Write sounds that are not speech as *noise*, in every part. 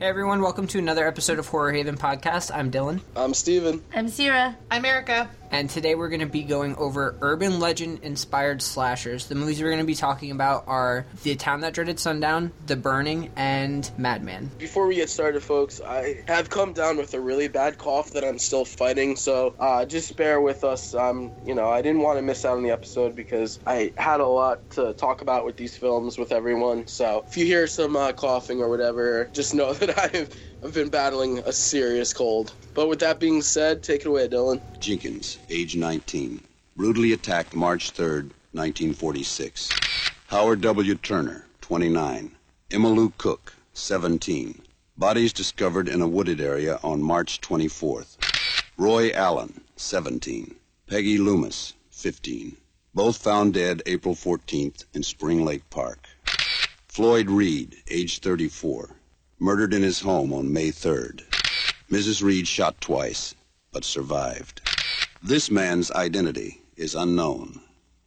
Hey everyone, welcome to another episode of Horror Haven Podcast. I'm Dylan, I'm Steven. I'm Sierra. I'm Erica. And today we're going to be going over urban legend inspired slashers. The movies we're going to be talking about are The Town That Dreaded Sundown, The Burning, and Madman. Before we get started, folks, I have come down with a really bad cough that I'm still fighting, so uh, just bear with us. Um, you know, I didn't want to miss out on the episode because I had a lot to talk about with these films with everyone. So if you hear some uh, coughing or whatever, just know *laughs* that I've I've been battling a serious cold. But with that being said, take it away, Dylan. Jenkins, age 19, brutally attacked March 3rd, 1946. Howard W. Turner, 29. Emmylou Cook, 17. Bodies discovered in a wooded area on March 24th. Roy Allen, 17. Peggy Loomis, 15. Both found dead April 14th in Spring Lake Park. Floyd Reed, age 34. Murdered in his home on May 3rd. Mrs. Reed shot twice, but survived. This man's identity is unknown.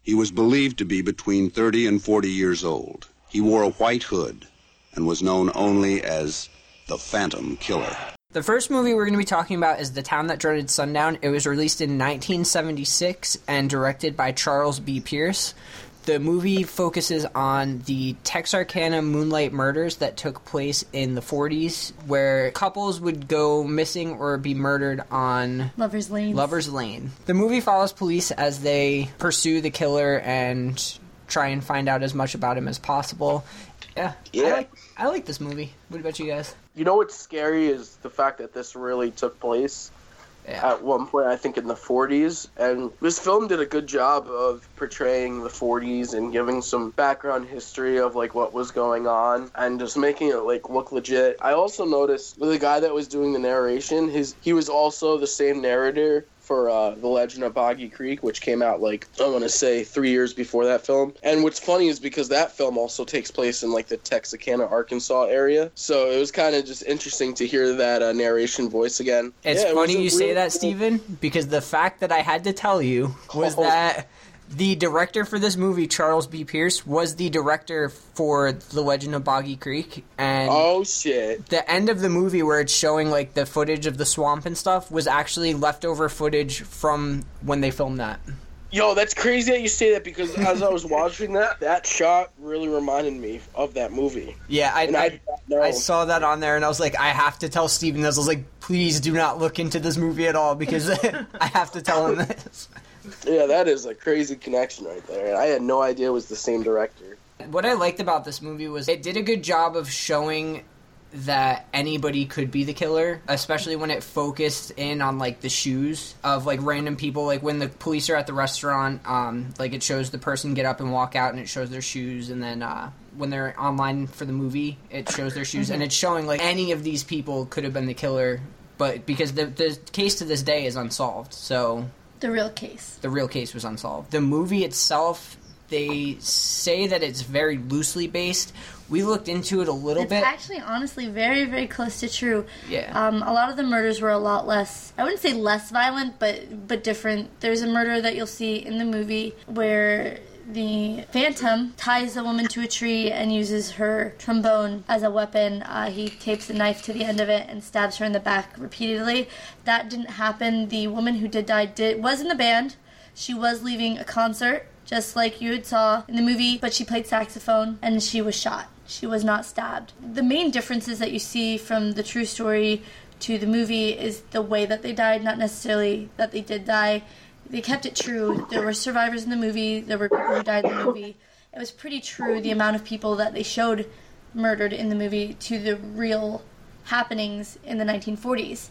He was believed to be between 30 and 40 years old. He wore a white hood and was known only as the Phantom Killer. The first movie we're going to be talking about is The Town That Dreaded Sundown. It was released in 1976 and directed by Charles B. Pierce. The movie focuses on the Texarkana moonlight murders that took place in the 40s, where couples would go missing or be murdered on Lover's Lane. Lover's Lane. The movie follows police as they pursue the killer and try and find out as much about him as possible. Yeah, I Yeah. like I like this movie. What about you guys? You know what's scary is the fact that this really took place Yeah. at one point, I think in the 40s. And this film did a good job of portraying the 40s and giving some background history of like what was going on and just making it like look legit. I also noticed with the guy that was doing the narration, his he was also the same narrator for uh, The Legend of Boggy Creek, which came out like I want to say three years before that film. And what's funny is because that film also takes place in like the Texarkana, Arkansas area, so it was kind of just interesting to hear that uh, narration voice again. It's Yeah, funny a you say that, cool- Steven, because the fact that I had to tell you was *laughs* Oh. that the director for this movie, Charles B. Pierce, was the director for The Legend of Boggy Creek, and Oh shit! the end of the movie where it's showing like the footage of the swamp and stuff was actually leftover footage from when they filmed that. Yo, that's crazy that you say that because as I was watching that, that shot really reminded me of that movie. Yeah, I, I, I, did not know. I saw that on there and I was like, I have to tell Steven this. I was like, please do not look into this movie at all because *laughs* I have to tell him this. Yeah, that is a crazy connection right there. I had no idea it was the same director. What I liked about this movie was it did a good job of showing that anybody could be the killer, especially when it focused in on like the shoes of like random people. Like when the police are at the restaurant, um, like it shows the person get up and walk out, and it shows their shoes, and then uh, when they're online for the movie, it shows their shoes, and it's showing like any of these people could have been the killer, but because the the case to this day is unsolved, so The real case. the real case was unsolved. The movie itself, they say that it's very loosely based. We looked into it a little It's bit. actually honestly very, very close to true. Yeah. Um, a lot of the murders were a lot less. I wouldn't say less violent, but but different. There's a murder that you'll see in the movie where the Phantom ties the woman to a tree and uses her trombone as a weapon. Uh, he tapes a knife to the end of it and stabs her in the back repeatedly. That didn't happen. The woman who did die did was in the band. She was leaving a concert, just like you had saw in the movie, but she played saxophone and she was shot. She was not stabbed. The main differences that you see from the true story to the movie is the way that they died, not necessarily that they did die. They kept it true. There were survivors in the movie, there were people who died in the movie. It was pretty true the amount of people that they showed murdered in the movie to the real happenings in the 1940s.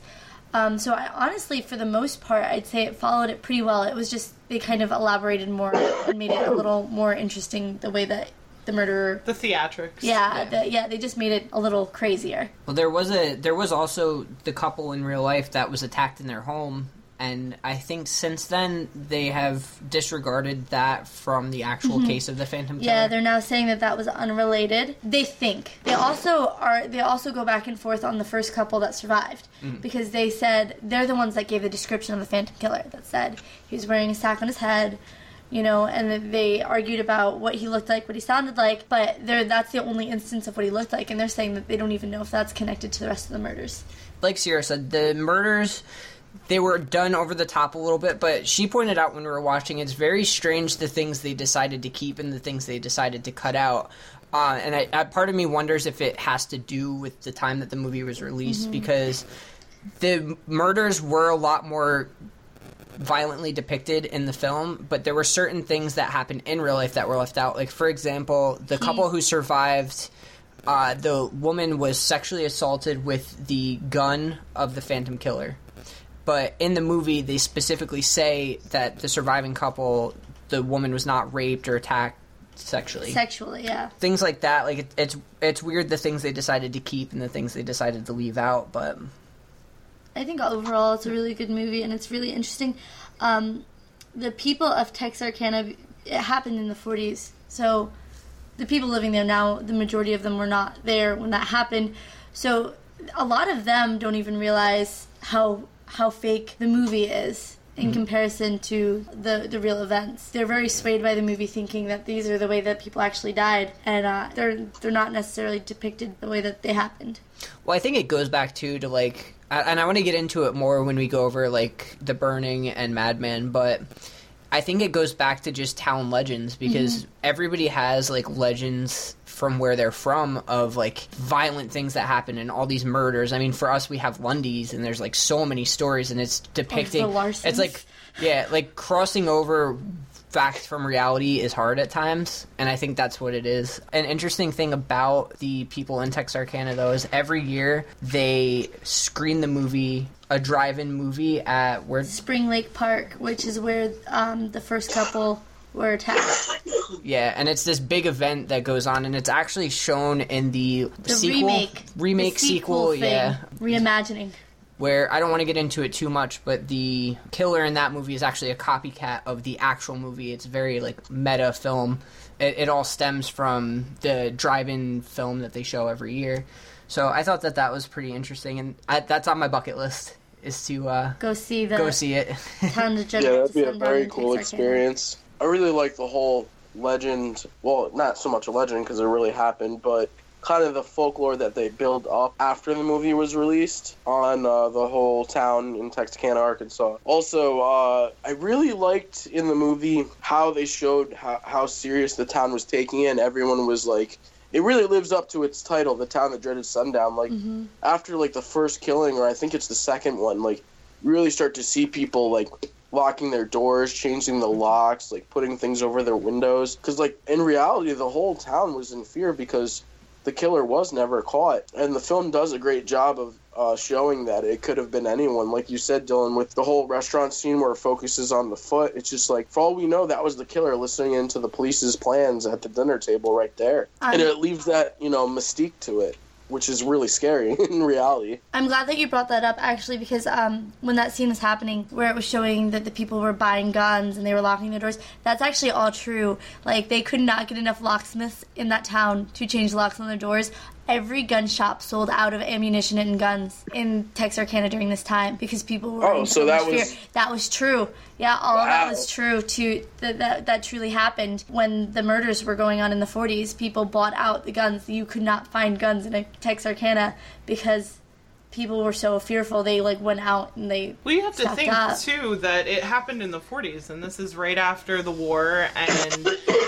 Um, so I, honestly, for the most part, I'd say it followed it pretty well. It was just they kind of elaborated more and made it a little more interesting the way that the murderer. The theatrics. Yeah, the, yeah, they just made it a little crazier. well, there was a there was also the couple in real life that was attacked in their home, and I think since then they have disregarded that from the actual case of the Phantom Killer. Mm-hmm. Yeah, they're now saying that that was unrelated. They think they also are. They also go back and forth on the first couple that survived because they said they're the ones that gave the description of the Phantom Killer. That said he was wearing a sack on his head, you know, and they argued about what he looked like, what he sounded like, but they're, that's the only instance of what he looked like, and they're saying that they don't even know if that's connected to the rest of the murders. Like Sierra said, the murders they were done over the top a little bit, but she pointed out when we were watching, it's very strange the things they decided to keep and the things they decided to cut out. Uh, and I, I, part of me wonders if it has to do with the time that the movie was released because the murders were a lot more violently depicted in the film, but there were certain things that happened in real life that were left out. Like, for example, the couple who survived, uh, the woman was sexually assaulted with the gun of the Phantom Killer. But in the movie, they specifically say that the surviving couple, the woman was not raped or attacked sexually. Sexually, yeah. things like that. Like, it, it's it's weird the things they decided to keep and the things they decided to leave out, but. I think overall it's a really good movie and it's really interesting. Um, the people of Texarkana, it happened in the 40s, so the people living there now, the majority of them were not there when that happened. So a lot of them don't even realize how how fake the movie is in comparison to the the real events. They're very swayed by the movie, thinking that these are the way that people actually died, and uh, they're they're not necessarily depicted the way that they happened. Well, I think it goes back to to like, and I want to get into it more when we go over like the Burning and Madman, but I think it goes back to just town legends because everybody has like legends from where they're from of like violent things that happen and all these murders. I mean, for us, we have Lundy's, and there's like so many stories, and it's depicting. Larsons. it's like, yeah, like crossing over fact from reality is hard at times, and I think that's what it is. An interesting thing about the people in Texarkana, though, is every year they screen the movie, a drive-in movie at where Spring Lake Park, which is where um, the first couple were attacked. Yeah, and it's this big event that goes on, and it's actually shown in the, The sequel, remake, remake the sequel, thing, yeah. reimagining. Where I don't want to get into it too much, but the killer in that movie is actually a copycat of the actual movie. It's very like meta film. It, it all stems from the drive-in film that they show every year. So I thought that that was pretty interesting, and I, that's on my bucket list is to uh, Go see the go see it. town of *laughs* Jed- Yeah, that'd be a very cool Texarkana. experience. I really like the whole legend. Well, not so much a legend because it really happened, but kind of the folklore that they build up after the movie was released on uh, the whole town in Texarkana, Arkansas. Also, uh, I really liked in the movie how they showed how, how serious the town was taking it. And everyone was like, it really lives up to its title, the town that dreaded sundown. Like Mm-hmm. after like the first killing, or I think it's the second one, like really start to see people like locking their doors, changing the locks, like putting things over their windows. Because like in reality, the whole town was in fear because the killer was never caught, and the film does a great job of. Uh, showing that it could have been anyone, like you said, Dylan, with the whole restaurant scene where it focuses on the foot. It's just like, for all we know, that was the killer listening into the police's plans at the dinner table right there, I'm- and it leaves that you know mystique to it, which is really scary *laughs* in reality. I'm glad that you brought that up actually because um, when that scene was happening, where it was showing that the people were buying guns and they were locking their doors, that's actually all true. Like they could not get enough locksmiths in that town to change locks on their doors. Every gun shop sold out of ammunition and guns in Texarkana during this time because people were Oh, in so so, that much was- fear. That was true. Yeah, all of that was true. To that, that that truly happened when the murders were going on in the 40s. People bought out the guns. You could not find guns in a Texarkana because people were so fearful. They like went out and they. Well, you have to think up. too that it happened in the 40s, and this is right after the war, and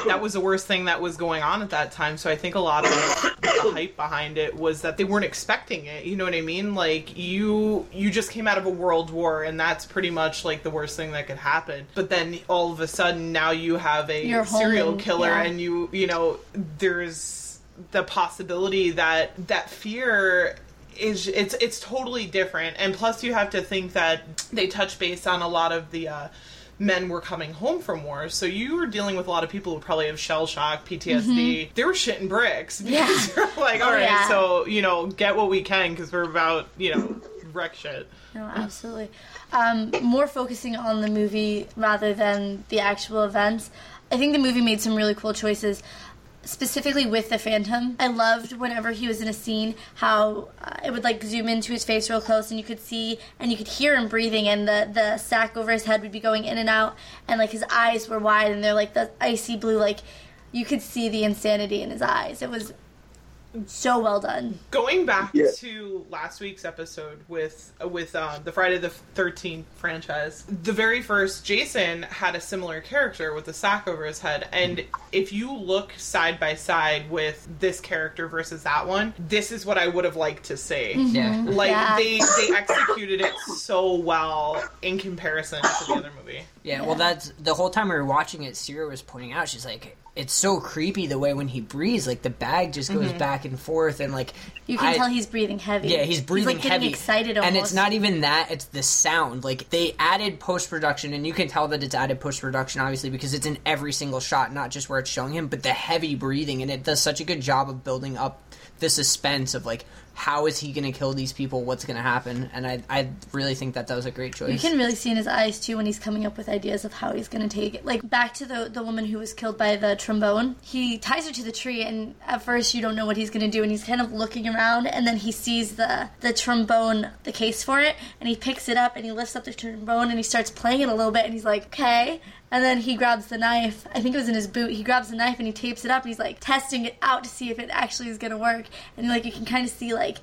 that was the worst thing that was going on at that time. So I think a lot of the hype behind it was that they weren't expecting it. You know what I mean? Like you, you just came out of a world war, and that's pretty much like the worst thing that could happen. But then all of a sudden, now you have a You're home serial and- killer, yeah. and you, you know, there's the possibility that that fear is it's it's totally different and plus you have to think that they touch base on a lot of the uh men were coming home from war so you were dealing with a lot of people who probably have shell shock ptsd they were shitting bricks *laughs* because Mm-hmm. Yeah. they're like Oh, all right yeah. so you know get what we can because we're about you know wreck shit No, absolutely. Um, more focusing on the movie rather than the actual events. I think the movie made some really cool choices. Specifically with the Phantom. I loved whenever he was in a scene how uh, it would like zoom into his face real close and you could see and you could hear him breathing and the the sack over his head would be going in and out and like his eyes were wide and they're like the icy blue like you could see the insanity in his eyes. It was so well done. Going back Yeah. to last week's episode with with um, the Friday the Thirteenth franchise, the very first Jason had a similar character with a sack over his head, and if you look side by side with this character versus that one, this is what I would have liked to see. Yeah. Like Yeah. they they executed it so well in comparison to the other movie. Yeah, well, that's the whole time we were watching it. Sierra was pointing out, she's like, "It's so creepy the way when he breathes, like the bag just goes mm-hmm. back and forth, and like You can I- tell he's breathing heavy. Yeah, he's breathing like, getting heavy, excited almost. and it's not even that; it's the sound. Like they added post production, and you can tell that it's added post production, obviously, because it's in every single shot, not just where it's showing him, but the heavy breathing, and it does such a good job of building up the suspense of like how is he going to kill these people, what's going to happen, and I I really think that that was a great choice. You can really see in his eyes too when he's coming up with ideas of how he's going to take it. Like back to the the woman who was killed by the trombone. He ties her to the tree, and at first you don't know what he's going to do, and he's kind of looking around, and then he sees the the trombone, the case for it, and he picks it up and he lifts up the trombone and he starts playing it a little bit, and he's like, okay. And then he grabs the knife. I think it was in his boot. He grabs the knife and he tapes it up. And he's like testing it out to see if it actually is to work. And like you can kind of see like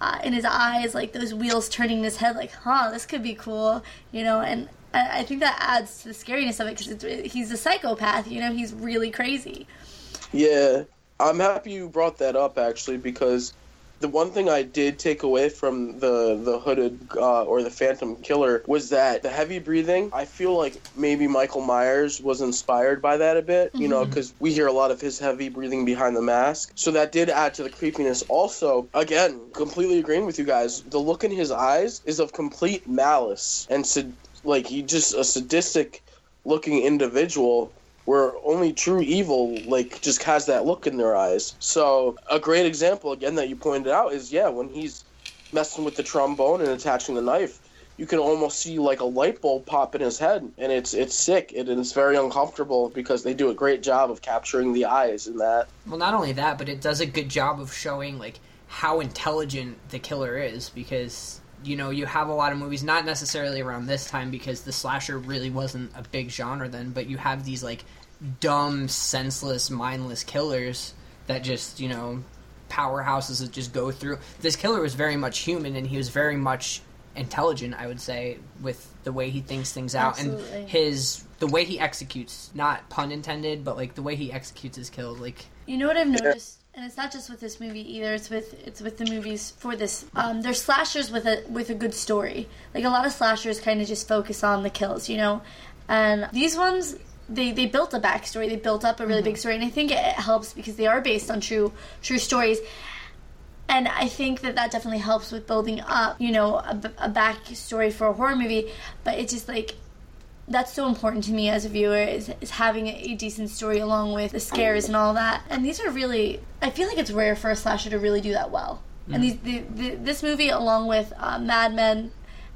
uh, in his eyes, like those wheels turning in his head, like, huh, this could be cool, you know, and I, I think that adds to the scariness of it because he's a psychopath, you know, he's really crazy. Yeah, I'm happy you brought that up actually because the one thing I did take away from the the hooded uh, or the Phantom Killer was that the heavy breathing. I feel like maybe Michael Myers was inspired by that a bit, you know, because we hear a lot of his heavy breathing behind the mask. So that did add to the creepiness. Also, again, completely agreeing with you guys. The look in his eyes is of complete malice and like he just a sadistic looking individual where only true evil like just has that look in their eyes. So a great example again that you pointed out is yeah when he's messing with the trombone and attaching the knife, you can almost see like a light bulb pop in his head, and it's it's sick and it's very uncomfortable because they do a great job of capturing the eyes in that. Well, not only that, but it does a good job of showing like how intelligent the killer is because you know you have a lot of movies not necessarily around this time because the slasher really wasn't a big genre then, but you have these like dumb, senseless, mindless killers that just, you know, powerhouses that just go through. This killer was very much human and he was very much intelligent, I would say, with the way he thinks things out Absolutely. and his the way he executes, not pun intended, but like the way he executes his kills like You know what I've noticed, and it's not just with this movie either. It's with it's with the movies for this. Um, they're slashers with a with a good story. Like a lot of slashers, kind of just focus on the kills, you know. And these ones, they they built a backstory. They built up a really big story, and I think it helps because they are based on true true stories. And I think that that definitely helps with building up, you know, a, a backstory for a horror movie. But it's just like that's so important to me as a viewer is, is having a decent story along with the scares and all that. And these are really, I feel like it's rare for a slasher to really do that well. And these, the, the, this movie, along with uh, Madman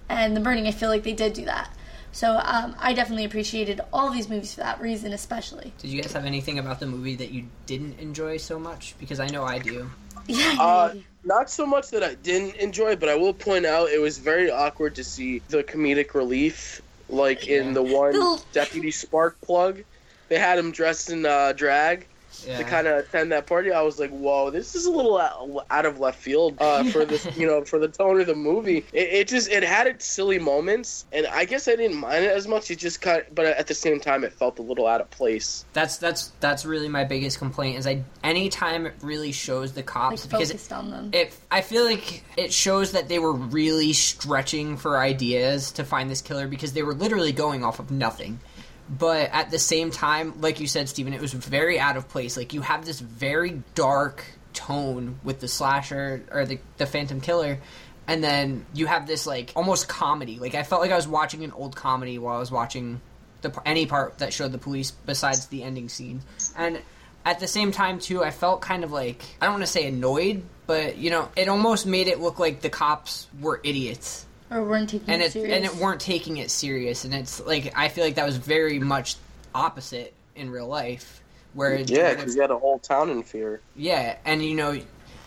and The Burning, I feel like they did do that. So um, I definitely appreciated all these movies for that reason, especially. Did you guys have anything about the movie that you didn't enjoy so much? Because I know I do. *laughs* Yeah, yeah, Uh, yeah. not so much that I didn't enjoy, but I will point out it was very awkward to see the comedic relief, like in the one The- Deputy Sparkplug. They had him dressed in uh, drag Yeah. to kind of attend that party. I was like, "Whoa, this is a little out, out of left field uh, *laughs* for this, you know, for the tone of the movie." It, it just it had its silly moments, and I guess I didn't mind it as much. It just cut, but at the same time, it felt a little out of place. That's that's that's really my biggest complaint is I anytime it really shows the Like cops because focused on them. it I feel like it shows that they were really stretching for ideas to find this killer because they were literally going off of nothing. But at the same time, like you said, Steven, it was very out of place. Like you have this very dark tone with the slasher or the the Phantom Killer, and then you have this like almost comedy. Like I felt like I was watching an old comedy while I was watching the any part that showed the police besides the ending scene. And at the same time too, I felt kind of like I don't want to say annoyed, but you know, it almost made it look like the cops were idiots or weren't taking and it it serious. and it weren't taking it serious and it's like I feel like that was very much opposite in real life where it Yeah, because you had a whole town in fear. yeah, and you know,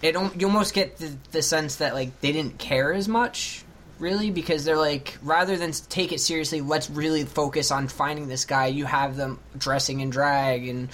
it you almost get the, the sense that like they didn't care as much, really, because they're like rather than take it seriously, let's really focus on finding this guy. You have them dressing in drag and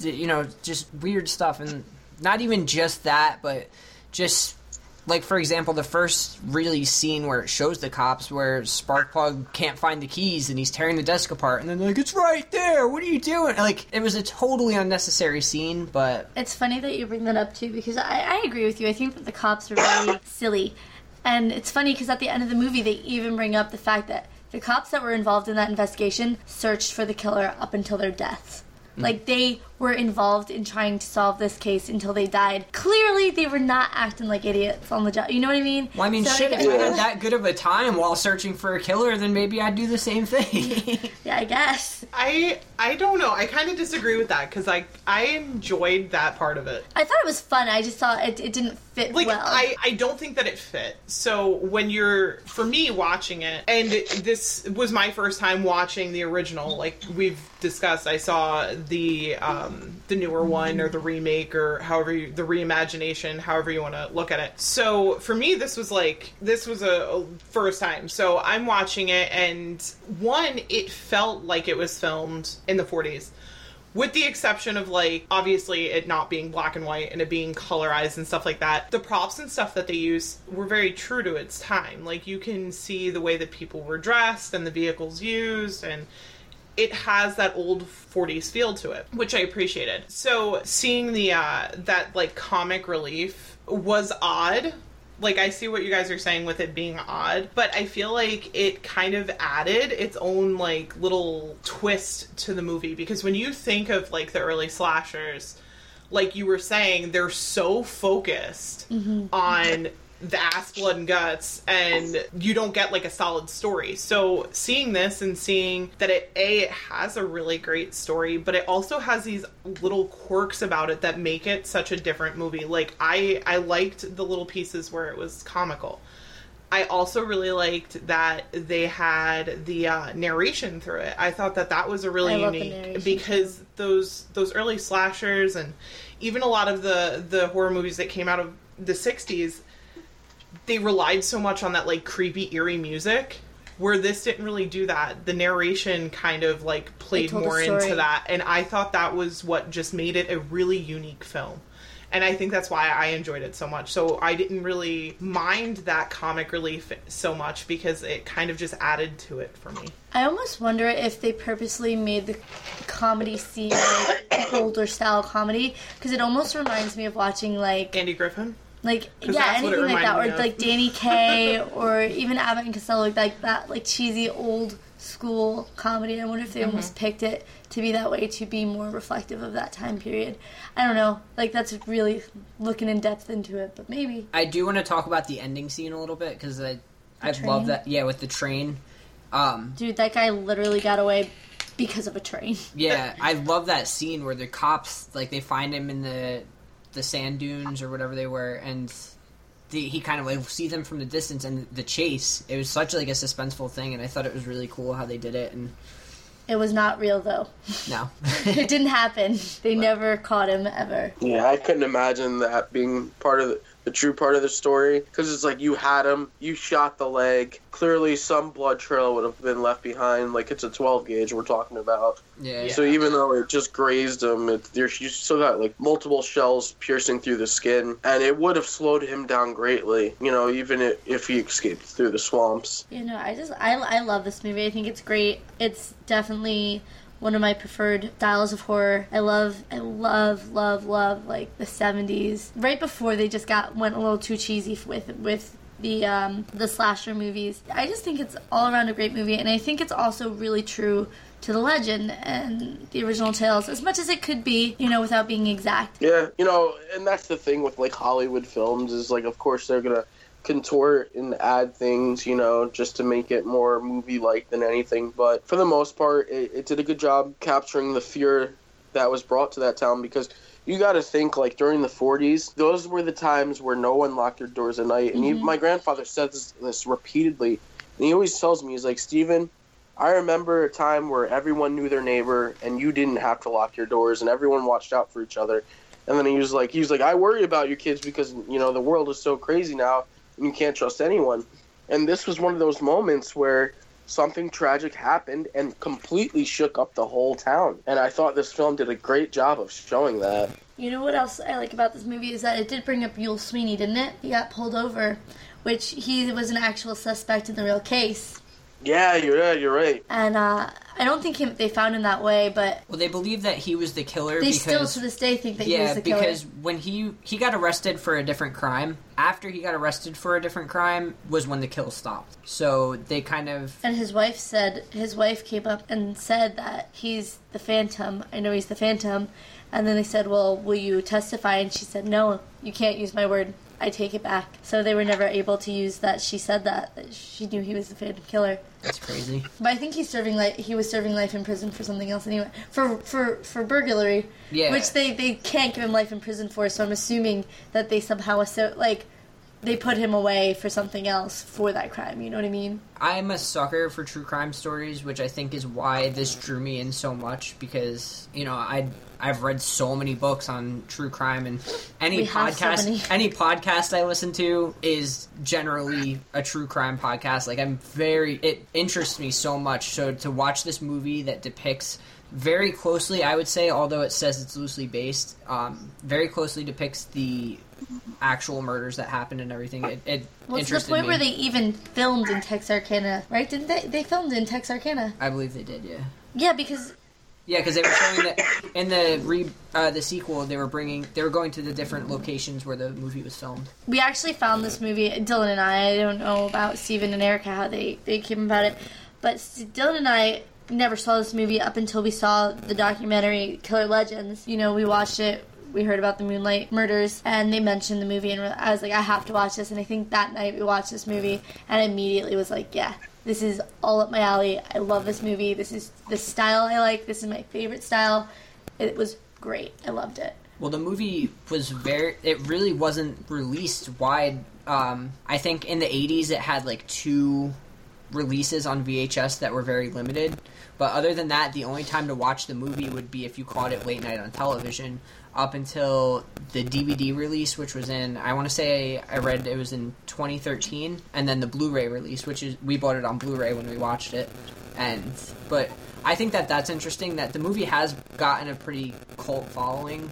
you know just weird stuff, and not even just that, but just like for example, the first really scene where it shows the cops where Sparkplug can't find the keys and he's tearing the desk apart, and then like, "It's right there. What are you doing?" Like it was a totally unnecessary scene, but It's funny that you bring that up too because I, I agree with you. I think that the cops are really *coughs* silly. And it's funny because at the end of the movie, they even bring up the fact that the cops that were involved in that investigation searched for the killer up until their deaths. Like they were involved in trying to solve this case until they died. Clearly, they were not acting like idiots on the job. You know what I mean? Well, I mean, So, shit, if yeah. I had that good of a time while searching for a killer, then maybe I'd do the same thing. *laughs* Yeah, I guess. I I don't know. I kind of disagree with that because I I enjoyed that part of it. I thought it was fun. I just thought it, it didn't fit Like well. I I don't think that it fit. So when you're for me watching it, and this was my first time watching the original. Like we've discussed, I saw the um the newer one or the remake or however you the reimagination, however you want to look at it. So for me, this was like this was a, a first time. So I'm watching it, and one, it felt like it was filmed in the 40s with the exception of like obviously it not being black and white and it being colorized and stuff like that the props and stuff that they use were very true to its time like you can see the way that people were dressed and the vehicles used and it has that old 40s feel to it which i appreciated. So seeing the uh that like comic relief was odd. Like I see what you guys are saying with it being odd, but I feel like it kind of added its own like little twist to the movie because when you think of like the early slashers, like you were saying, they're so focused on the ass blood and guts and you don't get like a solid story. So seeing this and seeing that it a it has a really great story but it also has these little quirks about it that make it such a different movie. Like i i liked the little pieces where it was comical. I also really liked that they had the uh, narration through it. I thought that that was a really I unique because those those early slashers and even a lot of the the horror movies that came out of the 60s they relied so much on that like creepy eerie music where this didn't really do that. The narration kind of like played more into that and i thought that was what just made it a really unique film. And i think that's why i enjoyed it so much. So i didn't really mind that comic relief so much because it kind of just added to it for me. I almost wonder if they purposely made the comedy seem like *coughs* older style comedy because it almost reminds me of watching like Andy Griffith like yeah that's what it anything like that or like Danny *laughs* Kaye or even Abbott and Costello like that, that like cheesy old school comedy. I wonder if they almost Mm-hmm. picked it to be that way to be more reflective of that time period. I don't know. Like that's really looking in depth into it, but maybe. I do want to talk about the ending scene a little bit because I, I train? love that. Yeah, with the train. Um, Dude, that guy literally got away because of a train. yeah, *laughs* I love that scene where the cops like they find him in the the sand dunes or whatever they were, and the, he kind of like see them from the distance and the chase. It was such like a suspenseful thing, and I thought it was really cool how they did it. And It was not real though. no, *laughs* it didn't happen. They never caught him ever. Yeah, I couldn't imagine that being part of the, the true part of the story because it's like you had him, you shot the leg. Clearly, some blood trail would have been left behind. Like it's a 12 gauge we're talking about. yeah, So even though it just grazed him, it, there's you still got like multiple shells piercing through the skin, and it would have slowed him down greatly. You know, even if, if he escaped through the swamps. You know, I just I I love this movie. I think it's great. It's definitely one of my preferred styles of horror. I love I love love love like the 70s. Right before they just got went a little too cheesy with with the um the slasher movies. I just think it's all around a great movie and I think it's also really true to the legend and the original tales as much as it could be, you know, without being exact. Yeah, you know, and that's the thing with like Hollywood films is like, of course they're gonna contort and add things, you know, just to make it more movie-like than anything. But for the most part, it, it did a good job capturing the fear that was brought to that town because you got to think like during the 40s, those were the times where no one locked their doors at night. And he, mm-hmm. my grandfather says this, this repeatedly, and he always tells me, he's like, Steven, I remember a time where everyone knew their neighbor and you didn't have to lock your doors and everyone watched out for each other. And then he was like, he was like, I worry about your kids because you know the world is so crazy now you can't trust anyone. And this was one of those moments where something tragic happened and completely shook up the whole town. And I thought this film did a great job of showing that. You know what else I like about this movie is that it did bring up Youell Swinney, didn't it? He got pulled over, which he was an actual suspect in the real case. Yeah, you're right. You're right. And uh, I don't think him, they found him that way, but Well, they believe that he was the killer they because still to this day think that he was yeah, the killer. because when he he got arrested for a different crime, after he got arrested for a different crime was when the kill stopped. So they kind of And his wife said, his wife came up and said that he's the Phantom. I know he's the Phantom. And then they said, well, will you testify? And she said, no, you can't use my word. I take it back. So they were never able to use that she said that, that she knew he was the Phantom Killer. That's crazy. But I think he's serving like he was serving life in prison for something else anyway. For for for burglary, Yeah. which they they can't give him life in prison for. So I'm assuming that they somehow like they put him away for something else for that crime. You know what I mean? I'm a sucker for true crime stories, which I think is why this drew me in so much because you know I I've read so many books on true crime and any have so podcast *laughs* any podcast I listen to is generally a true crime podcast. Like I'm very it interests me so much. So to watch this movie that depicts very closely, I would say, although it says it's loosely based, um, very closely depicts the actual murders that happened and everything. It, it Well, it's the point me. where they even filmed in Texarkana, right? Didn't they? They filmed in Texarkana. I believe they did, yeah. Yeah, because Yeah, because they were showing that in the re uh, the sequel, they were bringing they were going to the different locations where the movie was filmed. we actually found this movie. Dylan and I. I don't know about Steven and Erica how they they came about it, but Dylan and I never saw this movie up until we saw the documentary Killer Legends. You know, we watched it. We heard about the Moonlight murders, and they mentioned the movie, and I was like, I have to watch this. And I think that night we watched this movie, and I immediately was like, yeah, this is all up my alley. I love this movie. This is the style I like. This is my favorite style. It was great. I loved it. Well, the movie was very. It really wasn't released wide. Um, I think in the '80s it had like two releases on VHS that were very limited. But other than that, the only time to watch the movie would be if you caught it late night on television. Up until the DVD release, which was in, I want to say I read it was in 2013, and then the Blu-ray release, which is we bought it on Blu-ray when we watched it. And but I think that that's interesting that the movie has gotten a pretty cult following,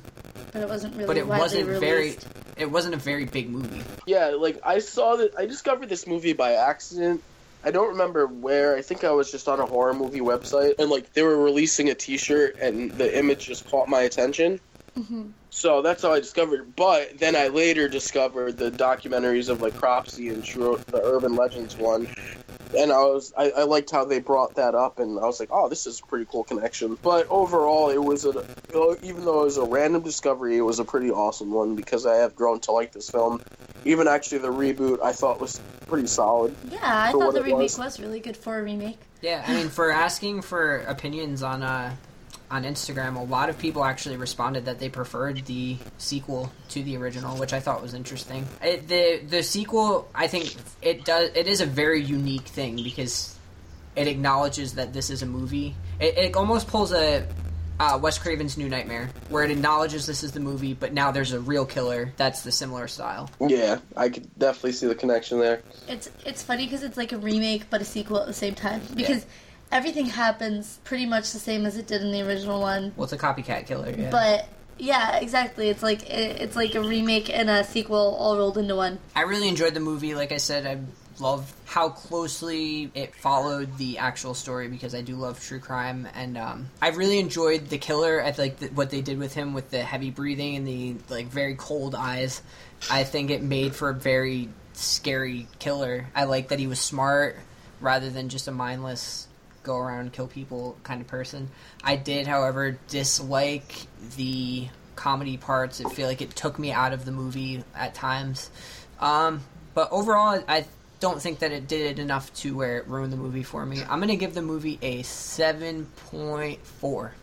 But it wasn't really but it wasn't released. very. It wasn't a very big movie. Yeah, like I saw that. I discovered this movie by accident. I don't remember where. I think I was just on a horror movie website, and like they were releasing a T-shirt, and the image just caught my attention. Mm-hmm. So that's how I discovered. But then I later discovered the documentaries of like Cropsey and True, the Urban Legends one, and I was I, I liked how they brought that up, and I was like, oh, this is a pretty cool connection. But overall, it was a even though it was a random discovery, it was a pretty awesome one because I have grown to like this film. Even actually, the reboot I thought was pretty solid. Yeah, I thought the it remake was. was. really good for a remake. Yeah, I mean, for asking for opinions on uh, on Instagram, a lot of people actually responded that they preferred the sequel to the original, which I thought was interesting. It, the the sequel, I think it does it is a very unique thing because it acknowledges that this is a movie. It, it almost pulls a uh, Wes Craven's New Nightmare, where it acknowledges this is the movie, but now there's a real killer that's the similar style. Yeah, I could definitely see the connection there. It's it's funny because it's like a remake but a sequel at the same time because everything happens pretty much the same as it did in the original one. Well, it's a copycat killer, yeah. But yeah, exactly. It's like it, it's like a remake and a sequel all rolled into one. I really enjoyed the movie. Like I said, I love how closely it followed the actual story because I do love true crime, and um, I really enjoyed the killer. I like the, what they did with him with the heavy breathing and the like very cold eyes. I think it made for a very scary killer. I like that he was smart rather than just a mindless go around kill people kind of person. I did, however, dislike the comedy parts. I feel like it took me out of the movie at times. Um, but overall, I don't think that it did it enough to where it ruined the movie for me. I'm gonna give the movie a seven point four.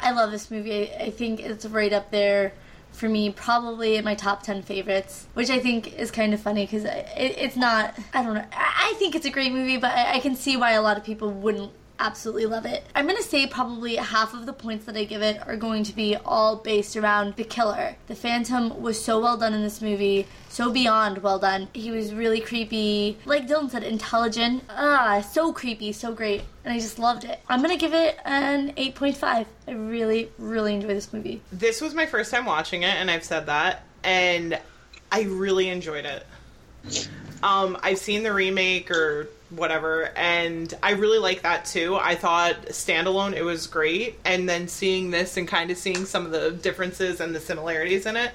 I love this movie. I, think it's right up there for me, probably in my top 10 favorites, which I think is kind of funny because it, it's not, I don't know, I, I think it's a great movie, but I, I can see why a lot of people wouldn't absolutely love it. I'm gonna say probably half of the points that I give it are going to be all based around the killer. The Phantom was so well done in this movie, so beyond well done. He was really creepy, like Dylan said, intelligent. Ah, so creepy, so great, and I just loved it. I'm gonna give it an 8.5. I really, really enjoy this movie. This was my first time watching it, and I've said that, and I really enjoyed it. Um, I've seen the remake or whatever, and I really like that too. I thought standalone it was great, and then seeing this and kind of seeing some of the differences and the similarities in it,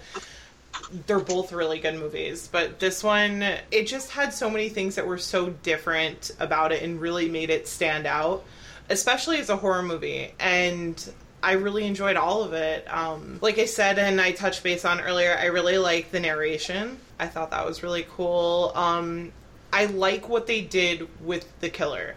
they're both really good movies. But this one, it just had so many things that were so different about it and really made it stand out, especially as a horror movie. And I really enjoyed all of it. Um, like I said, and I touched base on earlier, I really like the narration. I thought that was really cool. Um, I like what they did with the killer.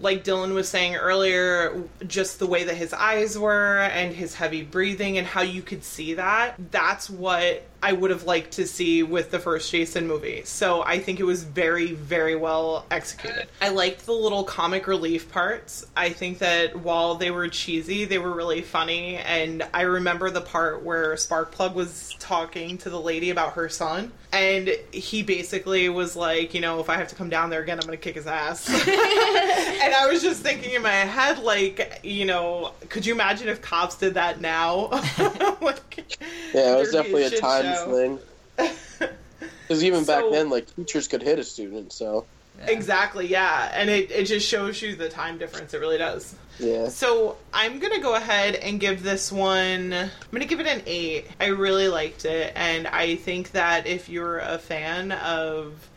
Like Dylan was saying earlier, just the way that his eyes were and his heavy breathing and how you could see that. That's what I would have liked to see with the first Jason movie. So I think it was very, very well executed. I liked the little comic relief parts. I think that while they were cheesy, they were really funny. And I remember the part where Sparkplug was talking to the lady about her son. And he basically was like, you know, if I have to come down there again, I'm going to kick his ass. *laughs* and I was just thinking in my head, like, you know, could you imagine if cops did that now? *laughs* like, Yeah, it was definitely a shit times show. thing. *laughs* Because even back then, like teachers could hit a student, so Exactly, yeah. And it, it just shows you the time difference. It really does. yeah. So I'm gonna go ahead and give this one. I'm gonna give it an eight. I really liked it, and I think that if you're a fan of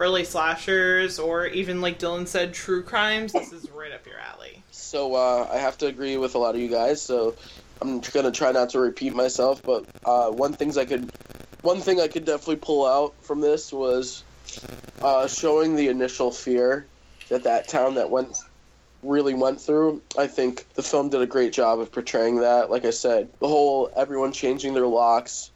early slashers or even like Dylan said, true crimes, this is right up your alley. So uh, I have to agree with a lot of you guys. So I'm gonna try not to repeat myself. But uh, one things I could, one thing I could definitely pull out from this was uh, showing the initial fear that that town that went really went through. I think the film did a great job of portraying that. Like I said, the whole everyone changing their locks,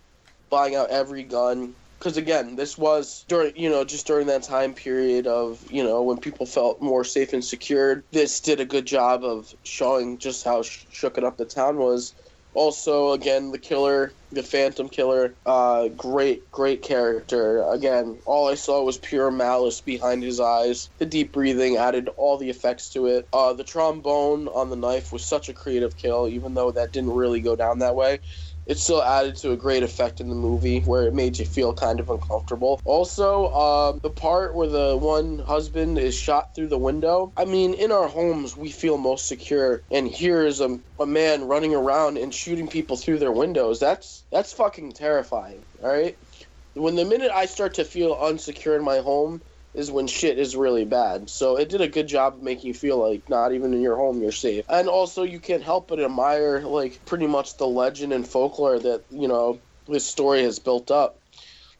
buying out every gun. Because again, this was during you know just during that time period of you know when people felt more safe and secured. This did a good job of showing just how sh- shooken up the town was. Also, again, the killer, the Phantom Killer, uh, great, great character. Again, all I saw was pure malice behind his eyes. The deep breathing added all the effects to it. Uh, the trombone on the knife was such a creative kill, even though that didn't really go down that way. It still added to a great effect in the movie where it made you feel kind of uncomfortable. Also, um, the part where the one husband is shot through the window. I mean, in our homes, we feel most secure, and here is a, a man running around and shooting people through their windows. That's that's fucking terrifying. All right. When the minute I start to feel unsecure in my home is when shit is really bad. So it did a good job of making you feel like not even in your home you're safe. And also you can't help but admire like pretty much the legend and folklore that, you know, this story has built up.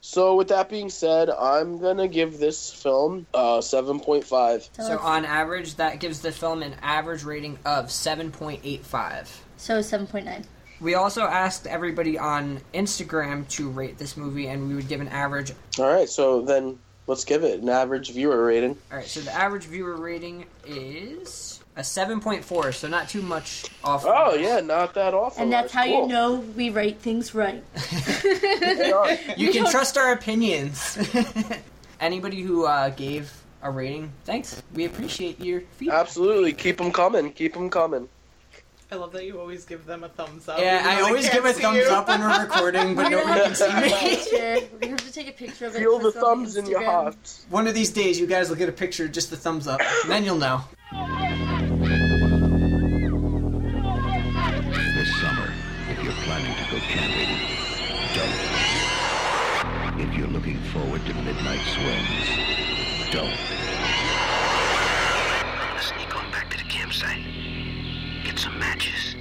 So with that being said, I'm gonna give this film uh 7.5. So on average, that gives the film an average rating of 7.85. So 7.9. We also asked everybody on Instagram to rate this movie, and we would give an average. All right, so then let's give it an average viewer rating. All right, so the average viewer rating is a 7.4, so not too much off. Oh that. yeah, not that awful. And that's how you Cool. know we write things right. *laughs* You can trust our opinions. *laughs* Anybody who uh, gave a rating, thanks. We appreciate your feedback. Absolutely, keep them coming. Keep them coming. I love that you always give them a thumbs up. Yeah, I always give a thumbs you. up when we're recording, but We're gonna nobody can *laughs* see a me. picture. We're gonna have to take a picture of it. Feel the post it on thumbs in your Instagram. hearts. One of these days, you guys will get a picture, just the thumbs up, and then you'll know. This summer, if you're planning to go camping, don't. If you're looking forward to midnight swims, don't. Matches.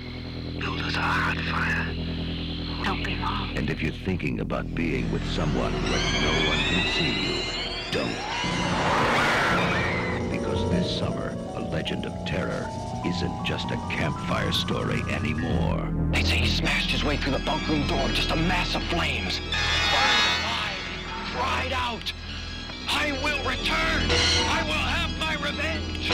Build us a hot fire. Don't be long. And if you're thinking about being with someone where no one can see you, don't. Because this summer, a legend of terror isn't just a campfire story anymore. They say he smashed his way through the bunk room door, just a mass of flames. Burned alive, cried out. I will return. I will have my revenge.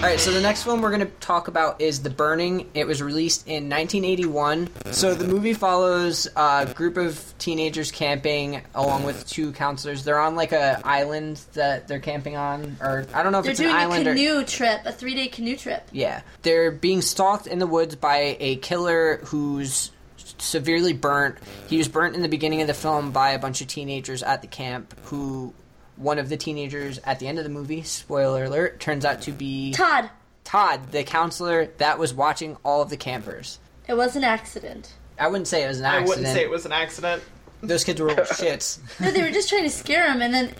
All right, so the next film we're going to talk about is The Burning. It was released in 1981. So the movie follows a group of teenagers camping along with two counselors. They're on like a island that they're camping on, or I don't know if They're it's doing an a island or canoe trip, a three day canoe trip. yeah. They're being stalked in the woods by a killer who's severely burnt. He was burnt in the beginning of the film by a bunch of teenagers at the camp who one of the teenagers at the end of the movie, spoiler alert, turns out to be Todd, Todd, the counselor that was watching all of the campers. it was an accident. I wouldn't say it was an accident. I wouldn't say it was an accident. Those kids were little *laughs* shits. No, they were just trying to scare him, and then.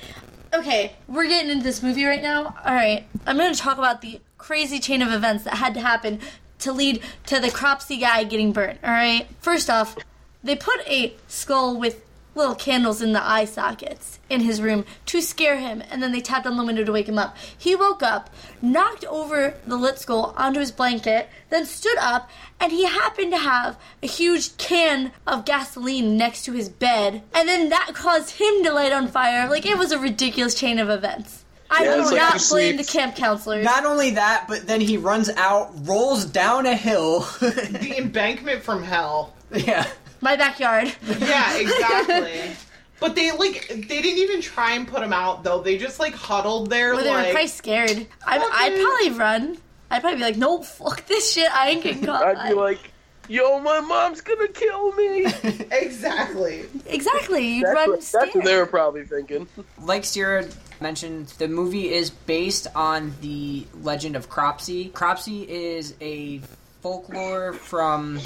Okay, we're getting into this movie right now. Alright, I'm gonna talk about the crazy chain of events that had to happen to lead to the Cropsey guy getting burnt, alright? First off, they put a skull with little candles in the eye sockets in his room to scare him, and then they tapped on the window to wake him up. He woke up, knocked over the lit skull onto his blanket, then stood up, and he happened to have a huge can of gasoline next to his bed, and then that caused him to light on fire. Like, it was a ridiculous chain of events. I Yeah, do like not he blame the camp counselors. Not only that, but then he runs out, rolls down a hill. The *laughs* embankment from hell. yeah. My backyard. Yeah, *laughs* exactly. but they like they didn't even try and put him out though. They just like huddled there Well, they were like probably scared. I, I'd probably run. I'd probably be like, no, fuck this shit. I ain't getting caught. I'd be like, "Yo, my mom's gonna kill me." *laughs* exactly. exactly. You'd That's run what, that's what they were probably thinking. like Sierra mentioned, the movie is based on the legend of Cropsey. Cropsey is a folklore from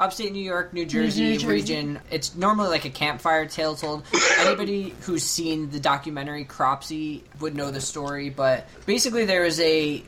upstate New York, New Jersey, New Jersey. region. It's normally like a campfire tale told. Anybody who's seen the documentary Cropsey would know the story, but basically there is a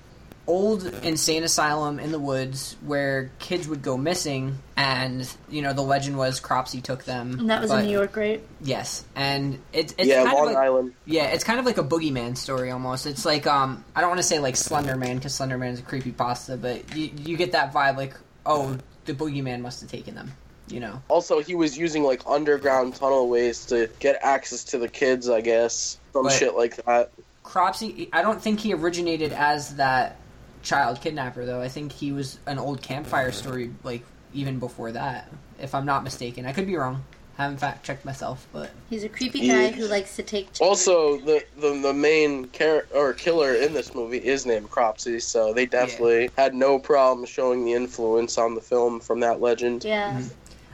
old insane asylum in the woods where kids would go missing and you know the legend was Cropsey took them And that was but- in New York, right? Yes, and it's it's yeah, kind Long of like, Island. yeah, it's kind of like a boogeyman story almost. It's like um, I don't want to say like Slender Man because Slender Man is a creepy pasta, but you you get that vibe like oh the boogeyman must have taken them, you know. Also, he was using like underground tunnel ways to get access to the kids, I guess. Some But- shit like that. Cropsey, I don't think he originated as that child kidnapper though. I think he was an old campfire story like even before that, if I'm not mistaken. I could be wrong. I Haven't fact checked myself, but He's a creepy Yeah. guy who likes to take. children. Also, the the, the main char- or killer in this movie is named Cropsey, so they definitely had no problem showing the influence on the film from that legend. yeah. Mm-hmm.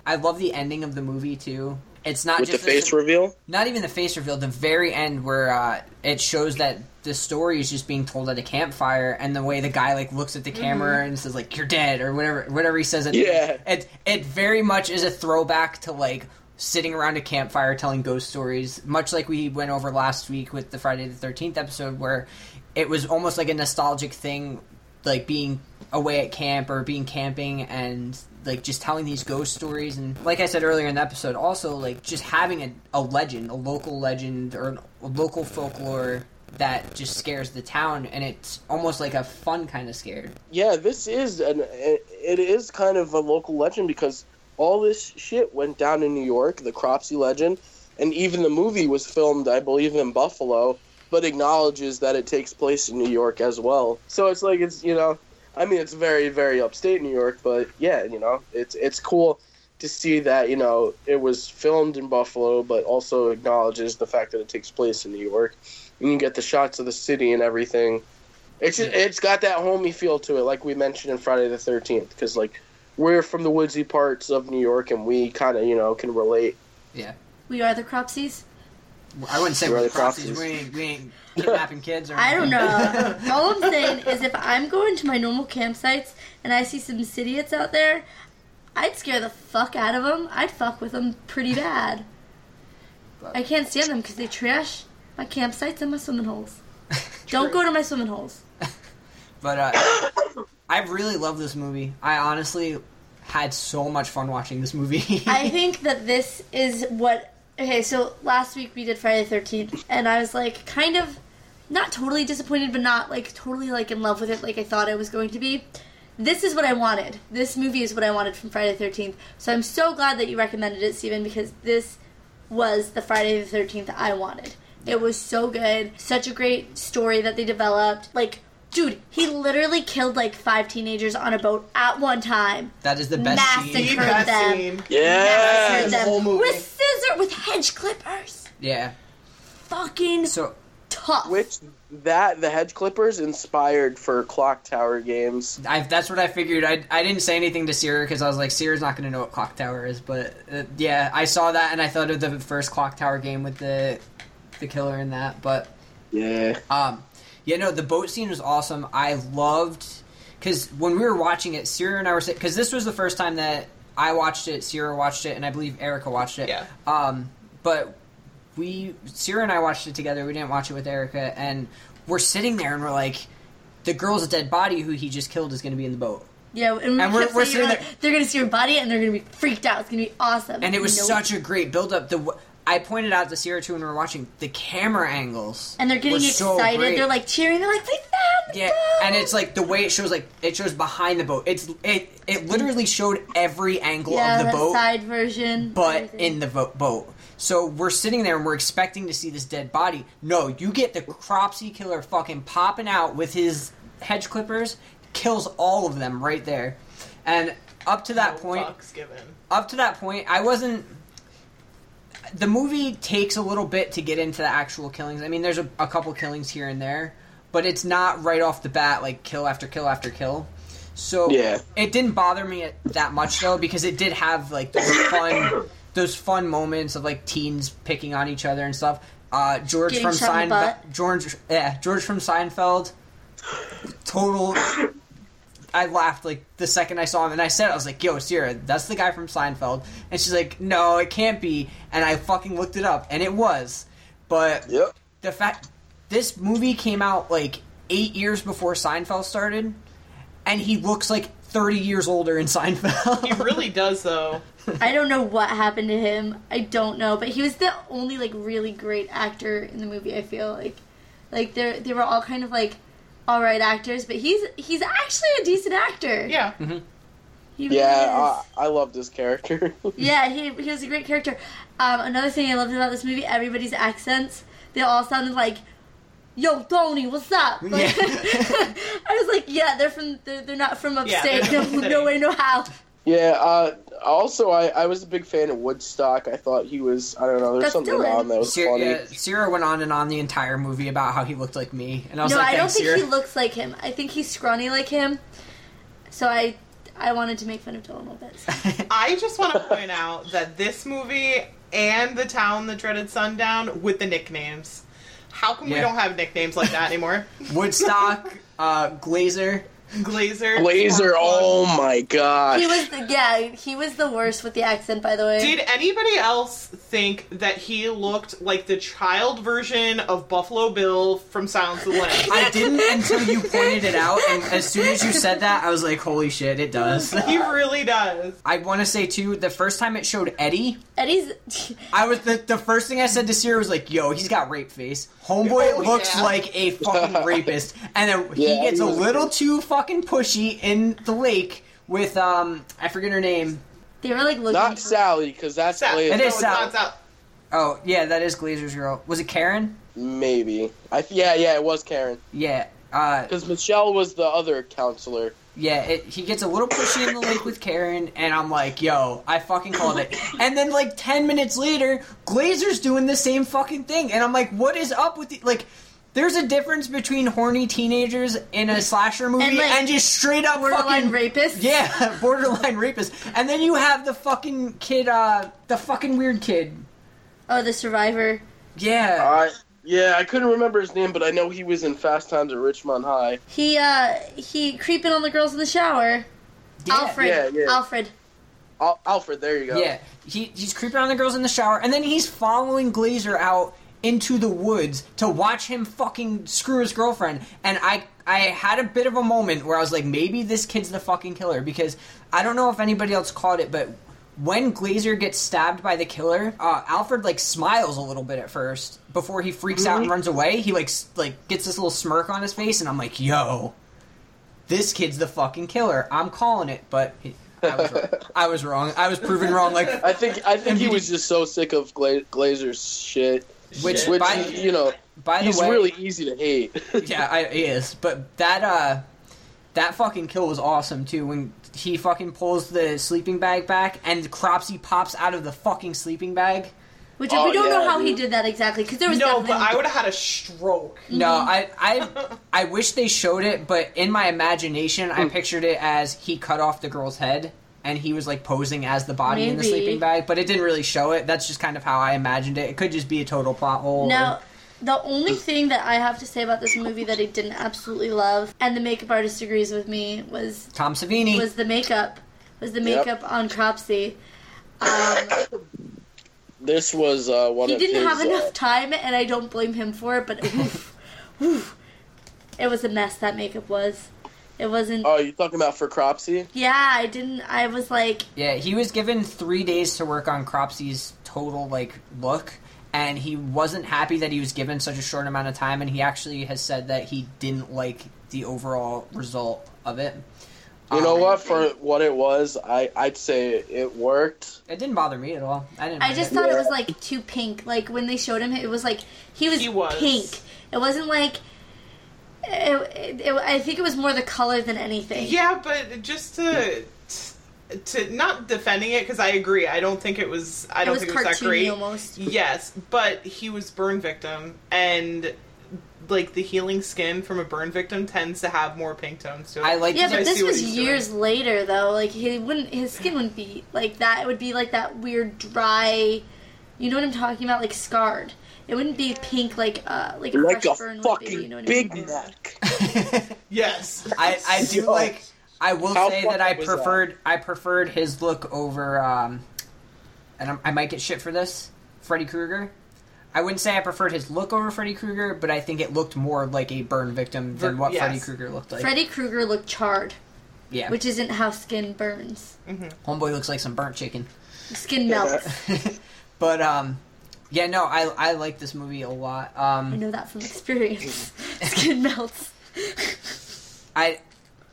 I love the ending of the movie too. It's not With the just a- face reveal, not even the face reveal. The very end where uh, it shows that the story is just being told at a campfire, and the way the guy like looks at the camera and says like "you're dead" or whatever, whatever he says. At Yeah. end. it it very much is a throwback to like sitting around a campfire telling ghost stories, much like we went over last week with the Friday the Thirteenth episode, where it was almost like a nostalgic thing, like being away at camp or being camping and like just telling these ghost stories and like I said earlier in the episode also like just having a, a legend a local legend or a local folklore that just scares the town and it's almost like a fun kind of scared yeah, this is an it is kind of a local legend because all this shit went down in New York, the Cropsey legend, and even the movie was filmed, I believe, in Buffalo, but acknowledges that it takes place in New York as well. So it's like it's you know, I mean, it's very very upstate New York, but yeah, you know, it's it's cool to see that you know it was filmed in Buffalo, but also acknowledges the fact that it takes place in New York, and you get the shots of the city and everything. It's just, it's got that homey feel to it, like we mentioned in Friday the Thirteenth, because like we're from the woodsy parts of New York, and we kind of you know can relate. yeah We are the Cropseys. I wouldn't say We're we're the Cropseys. Cropseys. We ain't, we ain't *laughs* kidnapping kids or I don't know. All I'm *laughs* saying is if I'm going to my normal campsites and I see some idiots out there, I'd scare the fuck out of them. I'd fuck with them pretty bad. I can't stand them because they trash my campsites and my swimming holes. *laughs* Don't go to my swimming holes. But uh, I really love this movie. I honestly had so much fun watching this movie. I think that this is what. Okay, so last week we did Friday the Thirteenth, and I was like, kind of, not totally disappointed, but not like totally like in love with it, like I thought I was going to be. This is what I wanted. This movie is what I wanted from Friday the Thirteenth. So I'm so glad that you recommended it, Steven, because this was the Friday the Thirteenth I wanted. It was so good, such a great story that they developed. Like Dude, he literally killed like five teenagers on a boat at one time. That is the best Massacre. scene. The best them. scene. Yeah. Massacred the whole movie. with scissor with hedge clippers. Yeah. Fucking So tough. Which that the hedge clippers inspired for clock tower games. I, that's what I figured. I, I didn't say anything to Sierra because I was like, Sierra's not going to know what Clock Tower is. But uh, yeah, I saw that and I thought of the first Clock Tower game with the the killer in that. But Yeah. um, yeah, no, the boat scene was awesome. I loved because when we were watching it, Sierra and I were sitting. because this was the first time that I watched it, Sierra watched it, and I believe Erica watched it. Yeah. Um, but we Sierra and I watched it together. We didn't watch it with Erica, and we're sitting there and we're like, the girl's dead body who he just killed is going to be in the boat. yeah, and, And we we're- we're sitting like, there- they're gonna see her body and they're gonna be freaked out. It's gonna be awesome. and it was Nope. such a great build up. The w- I pointed out to Sierra too when we were watching the camera angles, and they're getting were so excited. they're like cheering. They're like, "They found the yeah, boat!" and it's like the way it shows, like it shows behind the boat. It's it it literally showed every angle yeah, of the that boat, side version, but everything. in the vo- boat. So we're sitting there and we're expecting to see this dead body. No, you get the Cropsey killer fucking popping out with his hedge clippers, kills all of them right there, and up to that No point, up to that point, I wasn't. The movie takes a little bit to get into the actual killings. I mean, there's a, a couple killings here and there, but it's not right off the bat like kill after kill after kill. So Yeah. it didn't bother me that much though because it did have like those fun, those fun moments of like teens picking on each other and stuff. Uh, George Getting from shot in the Seinfeld. George, yeah, George from Seinfeld, total I laughed like the second I saw him, and I said, I was like, "Yo, Sierra, that's the guy from Seinfeld," and she's like, "No, it can't be," and I fucking looked it up, and it was. But Yep. the fact this movie came out like eight years before Seinfeld started, and he looks like thirty years older in Seinfeld. He really does, though. *laughs* I don't know what happened to him. I don't know, but he was the only like really great actor in the movie. I feel like, like they they were all kind of like all right actors, but he's he's actually a decent actor. Yeah. He really Yeah, is. I, I love this character. *laughs* yeah, he he was a great character. Um, another thing I loved about this movie, everybody's accents. They all sounded like. Yo, Tony, what's up? Like, *laughs* I was like, yeah, they're from, they're, they're not from Yeah, upstate. they're *laughs* no, from the no way, no how. yeah. Uh, also, I, I was a big fan of Woodstock. I thought he was. I don't know. There's That's something Dylan. on that was Sierra, funny. yeah, Sierra went on and on the entire movie about how he looked like me, and I was No, like, I don't "Thanks, think Sierra." he looks like him. I think he's scrawny like him. So I I wanted to make fun of Dylan a little bit. *laughs* I just want to point out that this movie and The Town That Dreaded Sundown with the nicknames. How come we don't have nicknames like that anymore? Woodstock, *laughs* uh, Glazer. Glazer. Blazer. Sparkplug. Oh my gosh. He was the, yeah, he was the worst with the accent by the way. Did anybody else think that he looked like the child version of Buffalo Bill from Silence of the Lambs? I didn't until you pointed it out, and as soon as you said that, I was like, "Holy shit, it does." *laughs* he really does. I want to say too, the first time it showed Eddie, Eddie's I was the the first thing I said to Sierra was like, "Yo, he's got rape face. Homeboy Oh, looks yeah. like a fucking rapist." And then he *laughs* gets he a little too fucking pushy in the lake with um, I forget her name. they were like looking Not for- Sally, because that's Sal- Blazer. It no, is it's Sal. not Sal. Oh yeah, that is Glazer's girl. Was it Karen? Maybe. I yeah yeah it was Karen Yeah. Uh, because Michelle was the other counselor. Yeah, it, he gets a little pushy in the lake with Karen, and I'm like, yo, I fucking called it. And then, like, 10 minutes later, Glazer's doing the same fucking thing, and I'm like, what is up with the. Like, there's a difference between horny teenagers in a slasher movie and, And, just straight up borderline fucking. rapist. Yeah, *laughs* borderline rapist. And then you have the fucking kid, uh, the fucking weird kid. Oh, the survivor. Yeah. I yeah I couldn't remember his name, but I know he was in Fast Times at Ridgemont High. He uh he creeping on the girls in the shower. yeah. Alfred. Yeah, yeah. Alfred. Al- Alfred, there you go. Yeah, he, he's creeping on the girls in the shower, and then he's following Glazer out into the woods to watch him fucking screw his girlfriend. And I I had a bit of a moment where I was like, maybe this kid's the fucking killer because I don't know if anybody else caught it, but when Glazer gets stabbed by the killer, uh, Alfred like smiles a little bit at first before he freaks out and runs away. He like like gets this little smirk on his face, and I'm like, yo, this kid's the fucking killer. I'm calling it, but. He, I was, wrong. I was wrong. I was proven wrong. Like *laughs* I think I think he was just so sick of Gla- Glazer's shit. Which, which by, you know by the he's way, really easy to hate. *laughs* yeah, I, he is. But that uh, that fucking kill was awesome too. When he fucking pulls the sleeping bag back and Cropsey pops out of the fucking sleeping bag. Which Oh, we don't know yeah, how he did that exactly because there was No, definitely but I would have had a stroke. No, I, I, *laughs* I wish they showed it, but in my imagination, I pictured it as he cut off the girl's head and he was like posing as the body in the sleeping bag, but it didn't really show it. That's just kind of how I imagined it. It could just be a total plot hole. Now, the only thing that I have to say about this movie that I didn't absolutely love, and the makeup artist agrees with me, was Tom Savini. was the makeup. Was the Yep. makeup on Cropsey. Um, this was uh, one he of didn't his, have enough uh, time, and I don't blame him for it. But oof, oof, it was a mess. That makeup was. It wasn't. Oh, you talking about for Cropsey? Yeah, I didn't. I was like, yeah, he was given three days to work on Cropsey's total like look, and he wasn't happy that he was given such a short amount of time. And he actually has said that he didn't like the overall result of it. You know Um, what? For what it was, I I'd say it worked. It didn't bother me at all. I didn't. I just it. thought it was like too pink. Like when they showed him, it was like he was, He was. pink. It wasn't like. It, it, it- I think it was more the color than anything. Yeah, but just to to not defending it because I agree. I don't think it was. I don't was think it was that great. almost. Yes, but he was burn victim, and like the healing skin from a burn victim tends to have more pink tones to it. I like. Yeah, but I this see was he's doing. years later though. Like he wouldn't, his skin wouldn't be like that. It would be like that weird dry. You know what I'm talking about? Like scarred. It wouldn't be pink like uh like a Like fresh a burn would be. You know what Big I mean? Mac. *laughs* Yes. I, I do Yo. like. I will How say that I fucked was that? preferred I preferred his look over, um, and I'm, I might get shit for this. Freddy Krueger. I wouldn't say I preferred his look over Freddy Krueger, but I think it looked more like a burn victim than what yes. Freddy Krueger looked like. Freddy Krueger looked charred, yeah, which isn't how skin burns. homeboy looks like some burnt chicken. Skin melts. *laughs* *laughs* But um, yeah, no, I I like this movie a lot. I Um, know that from experience. *laughs* skin melts. *laughs* I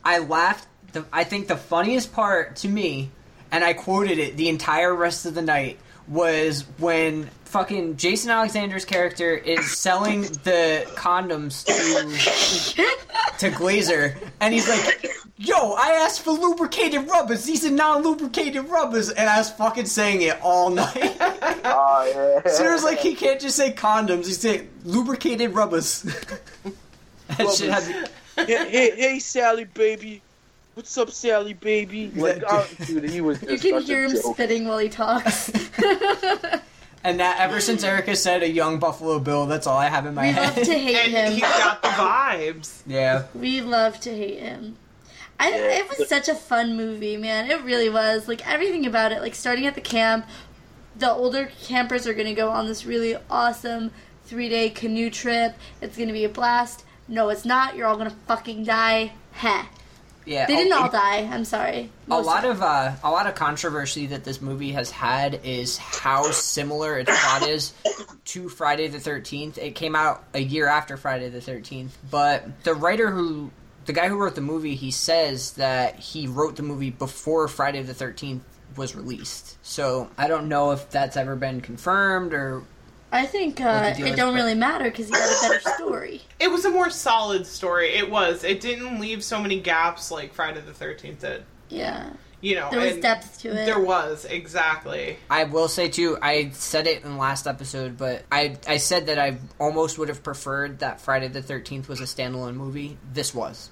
I laughed. The, I think the funniest part to me, and I quoted it the entire rest of the night, was when fucking Jason Alexander's character is selling the condoms to to Glazer, and he's like, "Yo, I asked for lubricated rubbers. These are non-lubricated rubbers," and I was fucking saying it all night. Oh yeah. so it was like he can't just say condoms; he said lubricated rubbers. that shit had hey, hey, hey, Sally, baby. What's up, Sally, baby? Like, oh, dude, he was You can hear him joke. spitting while he talks. *laughs* And that ever since mm. Erica said a young Buffalo Bill, that's all I have in my we head. We love to hate And him. he's got the vibes. *laughs* yeah. We love to hate him. I, it was such a fun movie, man. It really was. Like everything about it. Like starting at the camp, the older campers are gonna go on this really awesome three day canoe trip. It's gonna be a blast. No, it's not. You're all gonna fucking die. Heh. Yeah. They didn't a, all die. I'm sorry. a Most lot of uh, a lot of controversy that this movie has had is how similar its plot is to Friday the Thirteenth. It came out a year after Friday the Thirteenth, but the writer who, the guy who wrote the movie, he says that he wrote the movie before Friday the Thirteenth was released. So I don't know if that's ever been confirmed or I think What uh, the deal it is, don't but- really matter because he had a better story. *laughs* It was a more solid story. It was. It didn't leave so many gaps like Friday the Thirteenth did. Yeah, You know, there was depth to it. There was exactly. I will say too. I said it in the last episode, but I I said that I almost would have preferred that Friday the Thirteenth was a standalone movie. This was.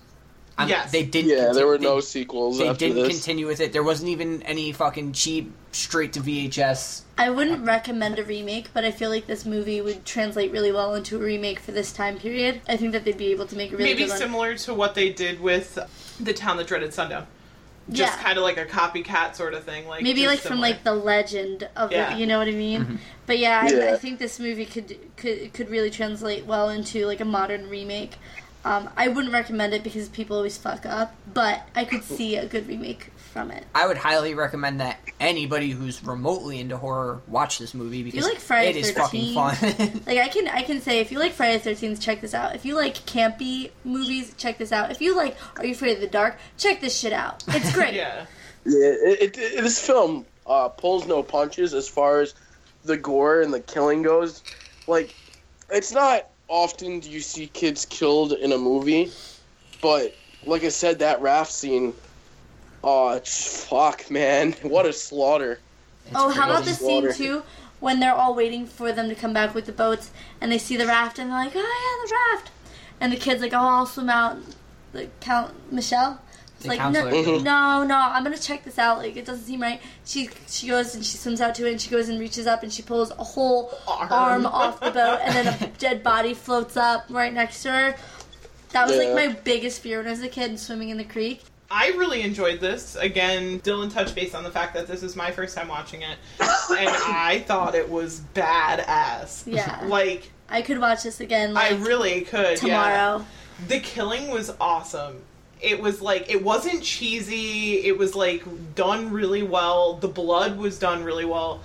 I'm- Yes. they didn't. Yeah, there conti- were they- no sequels They after didn't this. continue with it. There wasn't even any fucking cheap straight to VHS. I wouldn't recommend a remake, but I feel like this movie would translate really well into a remake for this time period. I think that they'd be able to make a really Maybe good one. similar to what they did with the town that dreaded sundown. Just Yeah. kind of like a copycat sort of thing. Like Maybe just like from like the legend of Yeah. it, you know what I mean? Mm-hmm. But yeah, I, Yeah. I think this movie could could could really translate well into like a modern remake. Um, I wouldn't recommend it because people always fuck up, but I could see a good remake from it. I would highly recommend that anybody who's remotely into horror watch this movie because like Friday it is fucking fun. *laughs* Like I can I can say if you like Friday the Thirteenth, check this out. If you like campy movies, check this out. If you like Are You Afraid of the Dark, check this shit out. It's *laughs* great. yeah. Yeah, it, it, it- this film uh, pulls no punches as far as the gore and the killing goes. like it's not often do you see kids killed in a movie, but like I said, that raft scene. Oh, fuck, man! *laughs* What a slaughter! Oh, how about the scene too when they're all waiting for them to come back with the boats and they see the raft and they're like, oh yeah, the raft, and the kid's like, oh, I'll swim out. Like Count Michelle. It's The like counselor. no, Mhm. no, no, I'm gonna check this out. Like it doesn't seem right. She she goes and she swims out to it and she goes and reaches up and she pulls a whole Arm. arm, off the boat and then a *laughs* dead body floats up right next to her. That was Yeah. like my biggest fear when I was a kid swimming in the creek. I really enjoyed this. Again, Dylan touched base on the fact that this is my first time watching it, and *laughs* I thought it was badass. Yeah. Like I could watch this again I really could. Yeah. tomorrow. The killing was awesome. It was like it wasn't cheesy. It was like done really well. The blood was done really well.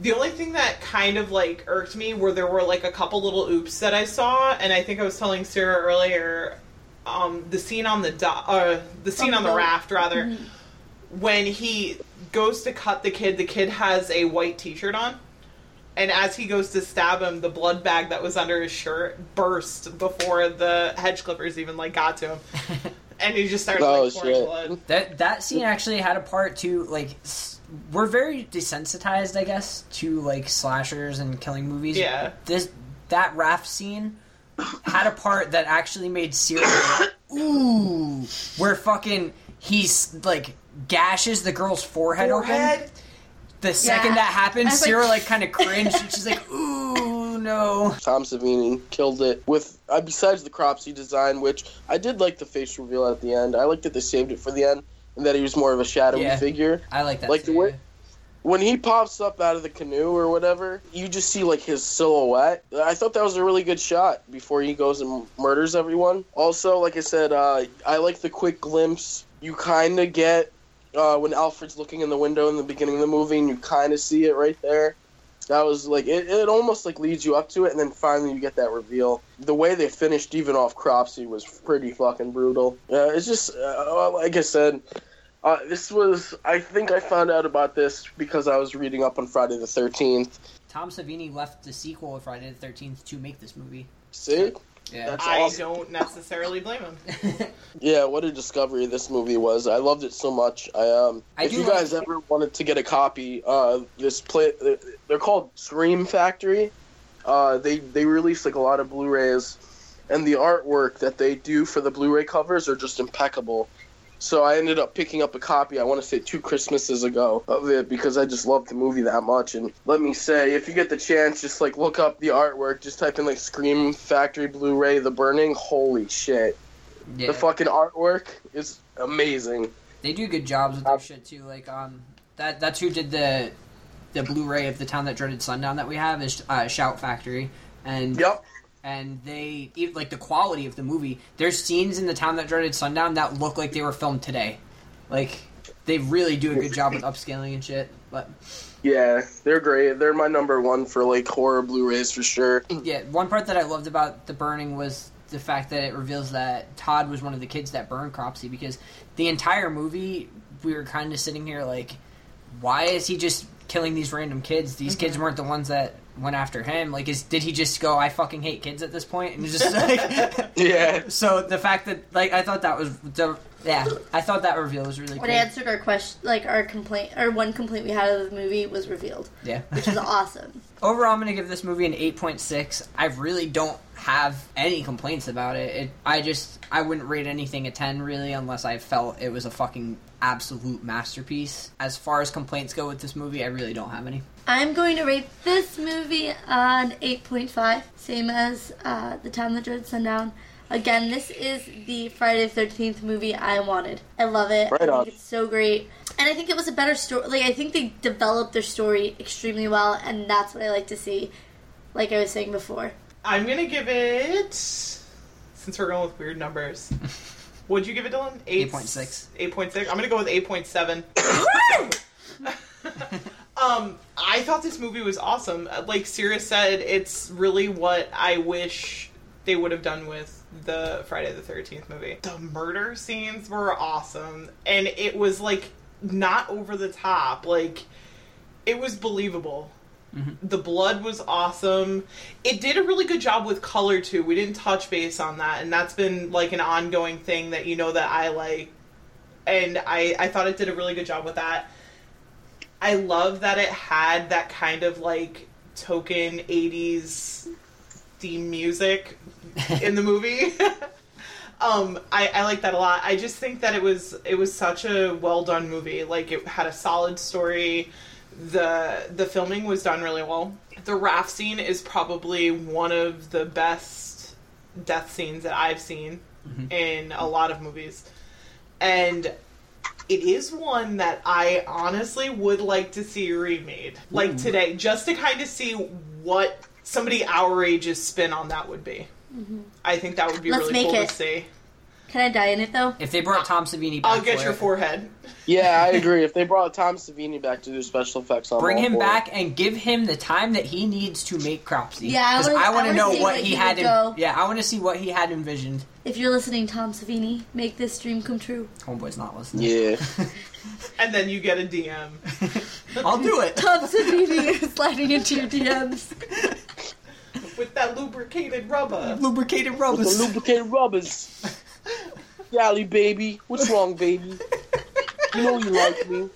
The only thing that kind of like irked me were there were like a couple little oops that I saw, and I think I was telling Sarah earlier, um, the scene on the do- uh, the scene On on the the boat. raft rather, when he goes to cut the kid, the kid has a white T-shirt on. And as he goes to stab him, the blood bag that was under his shirt burst before the hedge clippers even like got to him, *laughs* and he just started Oh, like pouring blood. That that scene actually had a part too. Like s- we're very desensitized, I guess, to like slashers and killing movies. Yeah. This that raft scene had a part that actually made Sierra go, ooh, where fucking he's like gashes the girl's forehead, open. The second Yeah. that happened, I was like- like kind of cringed. and She's like, ooh, no. Tom Savini killed it with uh, besides the Cropsey design, which I did like the face reveal at the end. I liked that they saved it for the end and that he was more of a shadowy Yeah. figure. I like that. Like the way when he pops up out of the canoe or whatever, you just see like his silhouette. I thought that was a really good shot before he goes and murders everyone. Also, like I said, uh, I like the quick glimpse you kind of get uh, when Alfred's looking in the window in the beginning of the movie, and you kind of see it right there. That was like it, it almost like leads you up to it, and then finally you get that reveal. The way they finished even off Cropsey was pretty fucking brutal. Yeah, it's just uh, like I said, uh, this was. I think I found out about this because I was reading up on Friday the Thirteenth. Tom Savini left the sequel of Friday the Thirteenth to make this movie. See, Yeah. That's I awesome. don't necessarily blame him. *laughs* yeah, what a discovery this movie was. I loved it so much. I um, I if do you like- guys ever wanted to get a copy, uh, this play, they're called Scream Factory. Uh, they they release like a lot of Blu-rays, and the artwork that they do for the Blu-ray covers are just impeccable. So I ended up picking up a copy. I want to say two Christmases ago of it because I just loved the movie that much. And let me say, if you get the chance, just like look up the artwork. Just type in like Scream Factory Blu-ray The Burning. Holy shit! yeah. The fucking artwork is amazing. They do good jobs with their shit too. Like um, that that's who did the the Blu-ray of the town that dreaded sundown that we have is uh, Shout Factory, and Yep. And they even, like the quality of the movie. There's scenes in the town that dreaded sundown that look like they were filmed today. Like they really do a good job with upscaling and shit. But Yeah, they're great. They're my number one for like horror Blu-rays for sure. yeah, one part that I loved about the burning was the fact that it reveals that Todd was one of the kids that burned Cropsey because the entire movie we were kind of sitting here like, why is he just killing these random kids? These mm-hmm. kids weren't the ones that went after him. Like, is did he just go, I fucking hate kids at this point, and just *laughs* like. *laughs* Yeah. So the fact that like I thought that was the yeah I thought that reveal was really What cool. answered our question, like our complaint, or one complaint we had of the movie was revealed, Yeah. which is *laughs* awesome. Overall, I'm gonna give this movie an 8.6. I really don't have any complaints about it. it. I just I wouldn't rate anything a 10 really unless I felt it was a fucking absolute masterpiece. As far as complaints go with this movie, I really don't have any. I'm going to rate this movie on 8.5, same as uh, The Town That Dreaded Sundown. Again, this is the Friday the 13th movie I wanted. I love it. Right I think on. it's so great. And I think it was a better story. Like, I think they developed their story extremely well, and that's what I like to see, like I was saying before. I'm gonna give it. Since we're going with weird numbers, *laughs* would you give it, Dylan? Eight- 8.6. 8.6. I'm gonna go with 8.7. *laughs* um, I thought this movie was awesome. Uh, Like Sierra said, it's really what I wish they would have done with the Friday the 13th movie. The murder scenes were awesome, and it was like not over the top. Like it was believable. The blood was awesome. It did a really good job with color too. We didn't touch base on that, and that's been like an ongoing thing that you know that I like. And I I thought it did a really good job with that. I love that it had that kind of like token 80s theme music *laughs* in the movie. *laughs* um I, I like that a lot. I just think that it was it was such a well done movie. Like it had a solid story. The the filming was done really well. The raft scene is probably one of the best death scenes that I've seen in a lot of movies. And it is one that I honestly would like to see remade, like today, just to kind of see what somebody our age's spin on that would be. Mm-hmm. I think that would be Let's really make cool it. to see. Can I die in it though? If they brought Tom Savini back, I'll get for your it, forehead. Yeah, I agree. If they brought Tom Savini back to do special effects, I'm Bring all him for it. back and give him the time that he needs to make Cropsey. Yeah, I 'Cause I I want to know what what he he had. would In, go. yeah, I want to see what he had envisioned. If you're listening, Tom Savini, make this dream come true. Homeboy's not listening. Yeah. *laughs* And then you get a DM. *laughs* I'll do it. Tom Savini is sliding into your DMs. with that lubricated rubber. Lubricated With rubbers. the lubricated rubbers. *laughs* Golly, baby. What's wrong, baby? You know you like me.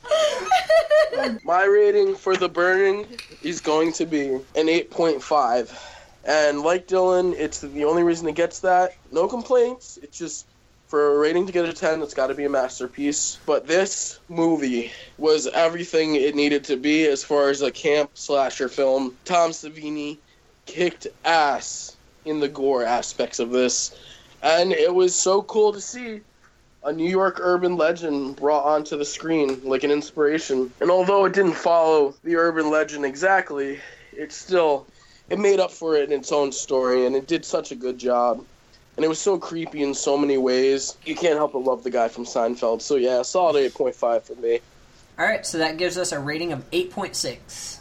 My rating for The Burning is going to be an 8.5. And like Dylan, it's the only reason it gets that. No complaints. It's just for a rating to get a 10, it's got to be a masterpiece. But this movie was everything it needed to be as far as a camp slasher film. Tom Savini kicked ass in the gore aspects of this. And it was so cool to see a New York urban legend brought onto the screen like an inspiration. And although it didn't follow the urban legend exactly, it still it made up for it in its own story and it did such a good job. And it was so creepy in so many ways. You can't help but love the guy from Seinfeld. So yeah, solid 8.5 for me. All right, so that gives us a rating of 8.6.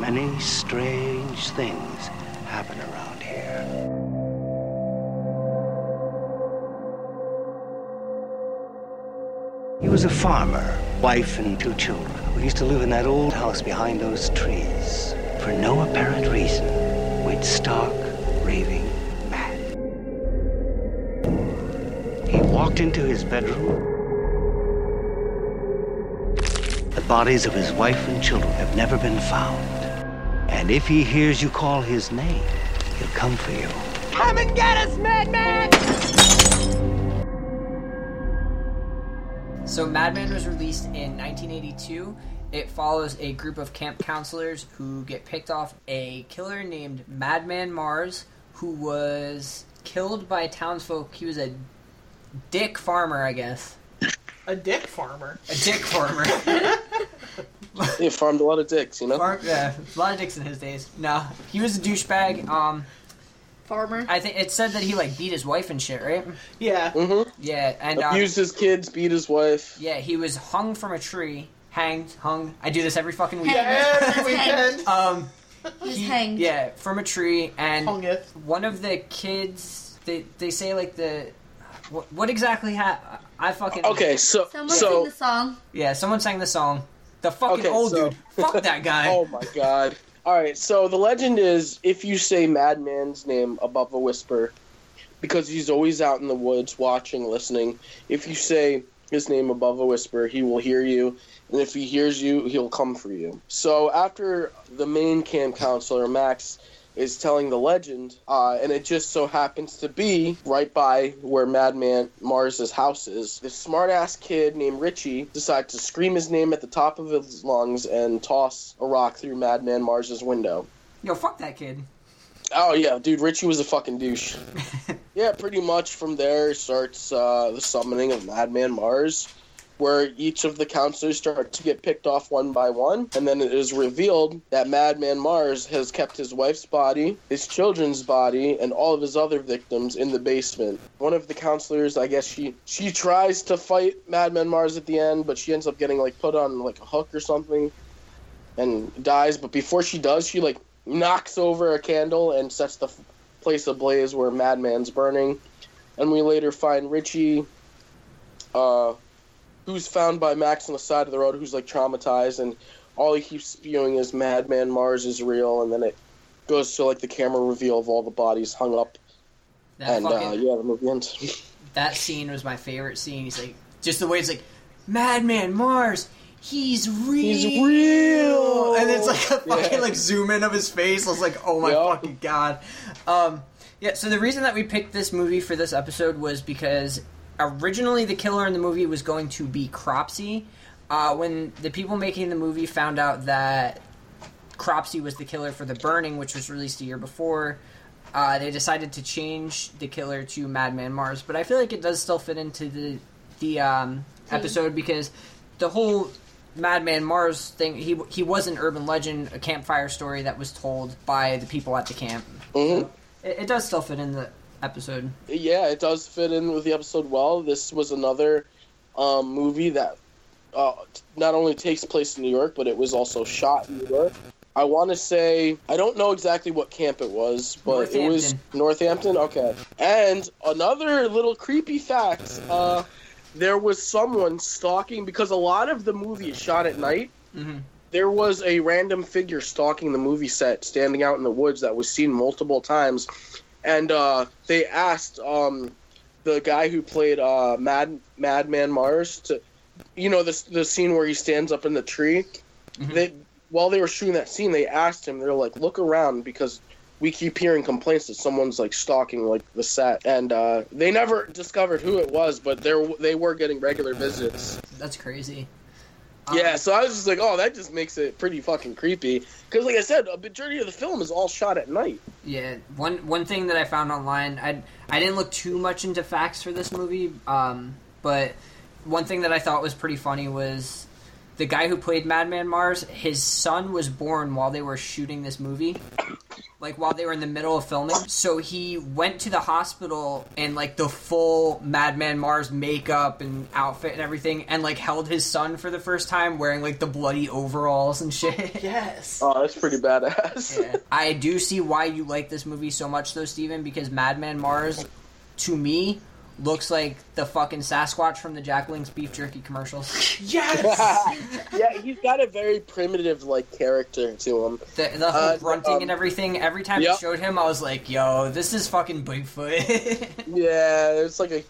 Many strange things happen He was a farmer, wife and two children, who used to live in that old house behind those trees. For no apparent reason, went stark, raving mad. He walked into his bedroom. The bodies of his wife and children have never been found. And if he hears you call his name, he'll come for you. Come and get us, madman! So Madman was released in 1982. It follows a group of camp counselors who get picked off a killer named Madman Marz, who was killed by townsfolk. He was a dick farmer, I guess. A dick farmer. A dick farmer. He farmed a lot of dicks, you know? Farm, yeah, a lot of dicks in his days. No, he was a douchebag. Um, Farmer. I think it said that he like beat his wife and shit, right? Yeah. Mm-hmm. Yeah, and uh, Abused his kids, beat his wife. yeah, he was hung from a tree, hanged, hung. I do this every fucking weekend. Yeah, Every weekend. Um, He's he- hanged. Yeah, from a tree, and Hungeth. one of the kids, they they say like the, what, what exactly happened? I fucking Okay, so Someone so sing the song. yeah. Someone sang the song. The fucking Okay, old so- dude. Fuck that *laughs* guy. Oh my god. Alright, so the legend is if you say Madman's name above a whisper, because he's always out in the woods watching, listening, if you say his name above a whisper, he will hear you, and if he hears you, he'll come for you. So after the main camp counselor, Max, is telling the legend, uh, and it just so happens to be right by where Madman Marz's house is. This smart-ass kid named Richie decides to scream his name at the top of his lungs and toss a rock through Madman Marz's window. Yo, fuck that kid. Oh yeah, dude, Richie was a fucking douche. *laughs* yeah, pretty much from there starts uh, the summoning of Madman Marz, where each of the counselors start to get picked off one by one, and then it is revealed that Madman Marz has kept his wife's body, his children's body, and all of his other victims in the basement. One of the counselors, I guess she she tries to fight Madman Marz at the end, but she ends up getting like put on like a hook or something, and dies. But before she does, she like knocks over a candle and sets the f- place ablaze where Madman's burning. And we later find Richie, uh, who's found by Max on the side of the road, who's like traumatized, and all he keeps spewing is Madman Marz is real, and then it goes to like the camera reveal of all the bodies hung up, That and uh, yeah, the movie ends. *laughs* that scene was my favorite scene. He's like, just the way it's like, Madman Marz, he's real. He's real! And it's like a fucking Yeah. like zoom in of his face. I was like, oh my Yup. fucking god. Um, yeah. So the reason that we picked this movie for this episode was because originally the killer in the movie was going to be Cropsey. Uh, when the people making the movie found out that Cropsey was the killer for The Burning, which was released a year before, uh, they decided to change the killer to Madman Marz. But I feel like it does still fit into the the um, episode because the whole Madman Marz thing he he was an urban legend, a campfire story that was told by the people at the camp. Mhm. It, it does still fit in the episode. Yeah, it does fit in with the episode well. This was another um, movie that uh, not only takes place in New York, but it was also shot in New York. I want to say I don't know exactly what camp it was, but it was Northampton. Okay, and another little creepy fact: uh, there was someone stalking because a lot of the movie is shot at night. Mhm. There was a random figure stalking the movie set, standing out in the woods that was seen multiple times, and uh, they asked um, the guy who played uh, Mad Madman Marz to, you know, the the scene where he stands up in the tree. They while they were shooting that scene, they asked him. They're like, "Look around," because we keep hearing complaints that someone's like stalking like the set, and uh, they never discovered who it was, but they they were getting regular visits. That's crazy. Yeah, so I was just like, "Oh, that just makes it pretty fucking creepy." Because, like I said, a majority of the film is all shot at night. Yeah, one one thing that I found online, I I didn't look too much into facts for this movie, um, but one thing that I thought was pretty funny was the guy who played Madman Marz. His son was born while they were shooting this movie, *coughs* like while they were in the middle of filming. So he went to the hospital in like the full Madman Marz makeup and outfit and everything, and like held his son for the first time wearing like the bloody overalls and shit. *laughs* Yes. Oh, that's pretty badass. Yeah. I do see why you like this movie so much, though, Steven, because Madman Marz, to me, looks like the fucking Sasquatch from the Jack Link's beef jerky commercials. *laughs* Yes. *laughs* yeah, he's got a very primitive like character to him. The, the whole Uh, grunting um, and everything. Every time yep. it showed him, I was like, "Yo, this is fucking Bigfoot." *laughs* Yeah, it's like a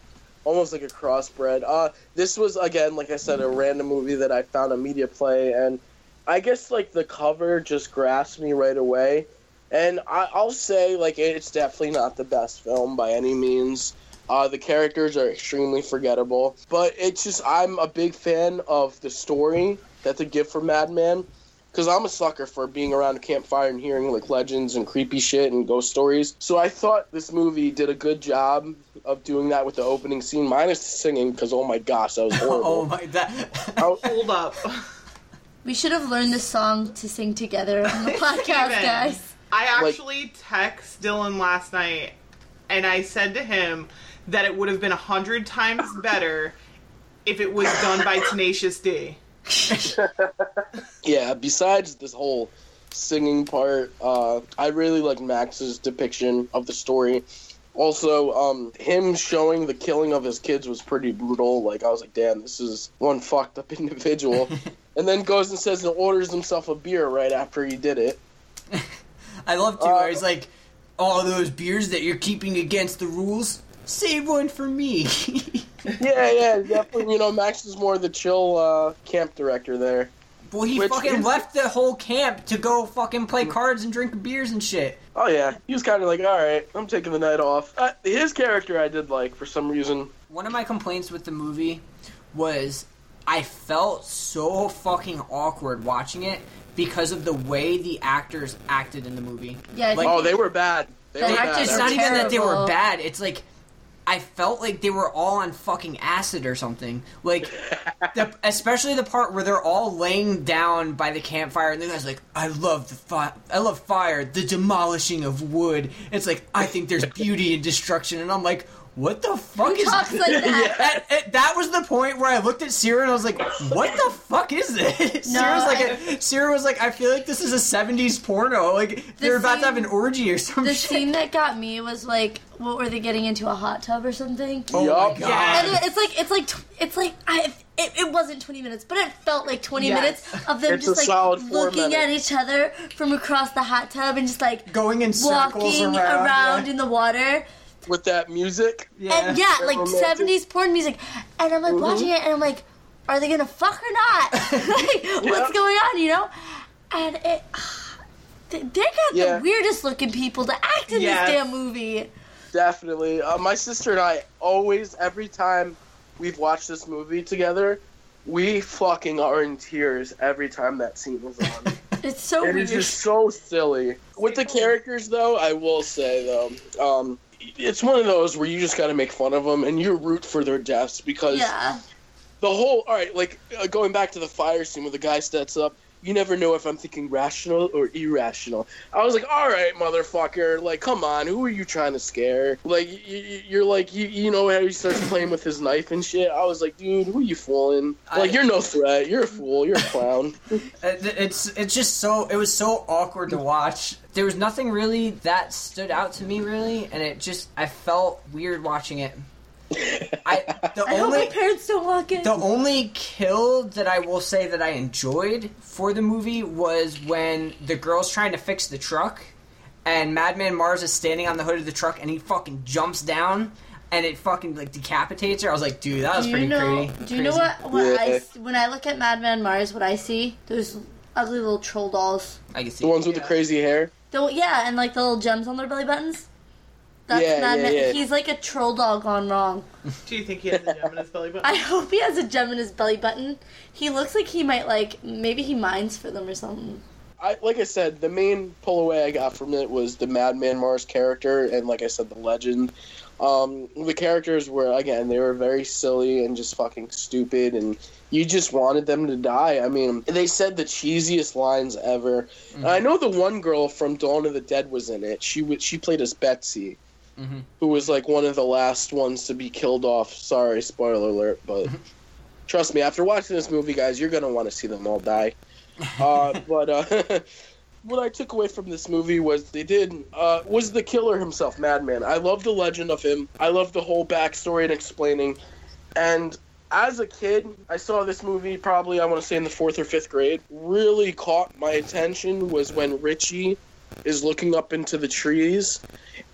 almost like a crossbred. Uh this was again, like I said, a random movie that I found a Media Play, and I guess like the cover just grasped me right away. And I, I'll say, like, it's definitely not the best film by any means. Uh, the characters are extremely forgettable, but it's just I'm a big fan of the story that they give for Madman because I'm a sucker for being around a campfire and hearing like legends and creepy shit and ghost stories. So I thought this movie did a good job of doing that with the opening scene, minus the singing, because oh my gosh, that was *laughs* horrible. oh my that. *laughs* Hold up. We should have learned this song to sing together on the *laughs* podcast, guys. I Like- actually text Dylan last night, and I said to him that it would have been a hundred times better if it was done by Tenacious D. *laughs* Yeah, besides this whole singing part, uh, I really like Max's depiction of the story. Also, um, him showing the killing of his kids was pretty brutal. Like, I was like, damn, this is one fucked up *laughs* individual. *laughs* and then goes and says and orders himself a beer right after he did it. I love too. Uh, where he's like, "All those beers that you're keeping against the rules, save one for me." *laughs* Yeah, yeah, definitely. You know, Max is more the chill uh, camp director there. well, he Which fucking is- left the whole camp to go fucking play cards and drink beers and shit. Oh yeah, he was kind of like, all right, I'm taking the night off. Uh, his character I did like for some reason. One of my complaints with the movie was I felt so fucking awkward watching it because of the way the actors acted in the movie. Yeah, Like- Oh, they were bad. They The were actors bad. It's not even that they were bad. It's like I felt like they were all on fucking acid or something. Like, *laughs* the, especially the part where they're all laying down by the campfire, and the guy's like, "I love the fi- I love fire, the demolishing of wood." It's like I think there's *laughs* beauty in destruction, and I'm like, what the fuck Who is talks like *laughs* that? And- and that was the point where I looked at Sarah and I was like, "What the fuck is this?" *laughs* Sarah was like, a, "Sarah was like, I feel like this is a '70s porno. Like they're about to have an orgy or something. The shit." scene that got me was like, what were they getting into a hot tub or something? oh Yup. my Yeah. And god! it's like it's like it's like I it, it wasn't 20 minutes, but it felt like 20 Yes. minutes of them It's just like solid four looking at each other from across the hot tub and just like Going in circles walking around, around, yeah. in the water. With that music. yeah. And yeah, like romantic. 70s porn music. And I'm like Mm-hmm. watching it and I'm like, are they gonna fuck or not? *laughs* like, what's going on, you know? And it. They they got Yeah. the weirdest looking people to act in Yes. this damn movie. Definitely. Uh, my sister and I always, every time we've watched this movie together, we fucking are in tears every time that scene is on. *laughs* It's so It weird. is just so silly. With the characters, though, I will say though, um, it's one of those where you just got to make fun of them and you root for their deaths because yeah. the whole. All right, like uh, going back to the fire scene where the guy steps up. You never know if I'm thinking rational or irrational. I was like, all right, motherfucker. Like, come on. Who are you trying to scare? Like, y- y- you're like, you, you know how he starts playing with his knife and shit? I was like, dude, who are you fooling? Like, I- you're no threat. You're a fool. You're a clown. *laughs* It's it's just so it was so awkward to watch. There was nothing really that stood out to me really, and it just I felt weird watching it. I the I hope only my parents don't walk in. the only kill that I will say that I enjoyed for the movie was when the girl's trying to fix the truck, and Madman Marz is standing on the hood of the truck, and he fucking jumps down. And it fucking like decapitates her. I was like, dude, that was do pretty know? crazy. Do you know what? What Yeah. s- when I look at Madman Marz, what I see? Those ugly little troll dolls. I can see The ones with the crazy hair. The, yeah, and like the little gems on their belly buttons. That's Yeah, Madman. yeah, yeah. He's like a troll dog gone wrong. Do you think he has a gem in his belly button? *laughs* I hope he has a gem in his belly button. He looks like he might like maybe he mines for them or something. I like I said, the main pull away I got from it was the Madman Marz character, and like I said, the legend. Um, the characters were again, they were very silly and just fucking stupid, and you just wanted them to die. I mean, they said the cheesiest lines ever. And I know the one girl from Dawn of the Dead was in it. She was she played as Betsy, Mhm. who was like one of the last ones to be killed off. Sorry, spoiler alert, but. *laughs* Trust me, after watching this movie, guys, you're gonna want to see them all die. *laughs* Uh, but uh, *laughs* what I took away from this movie was they did uh, was the killer himself, Madman. I love the legend of him. I love the whole backstory and explaining. And as a kid, I saw this movie probably I want to say in the fourth or fifth grade. Really caught my attention was when Richie is looking up into the trees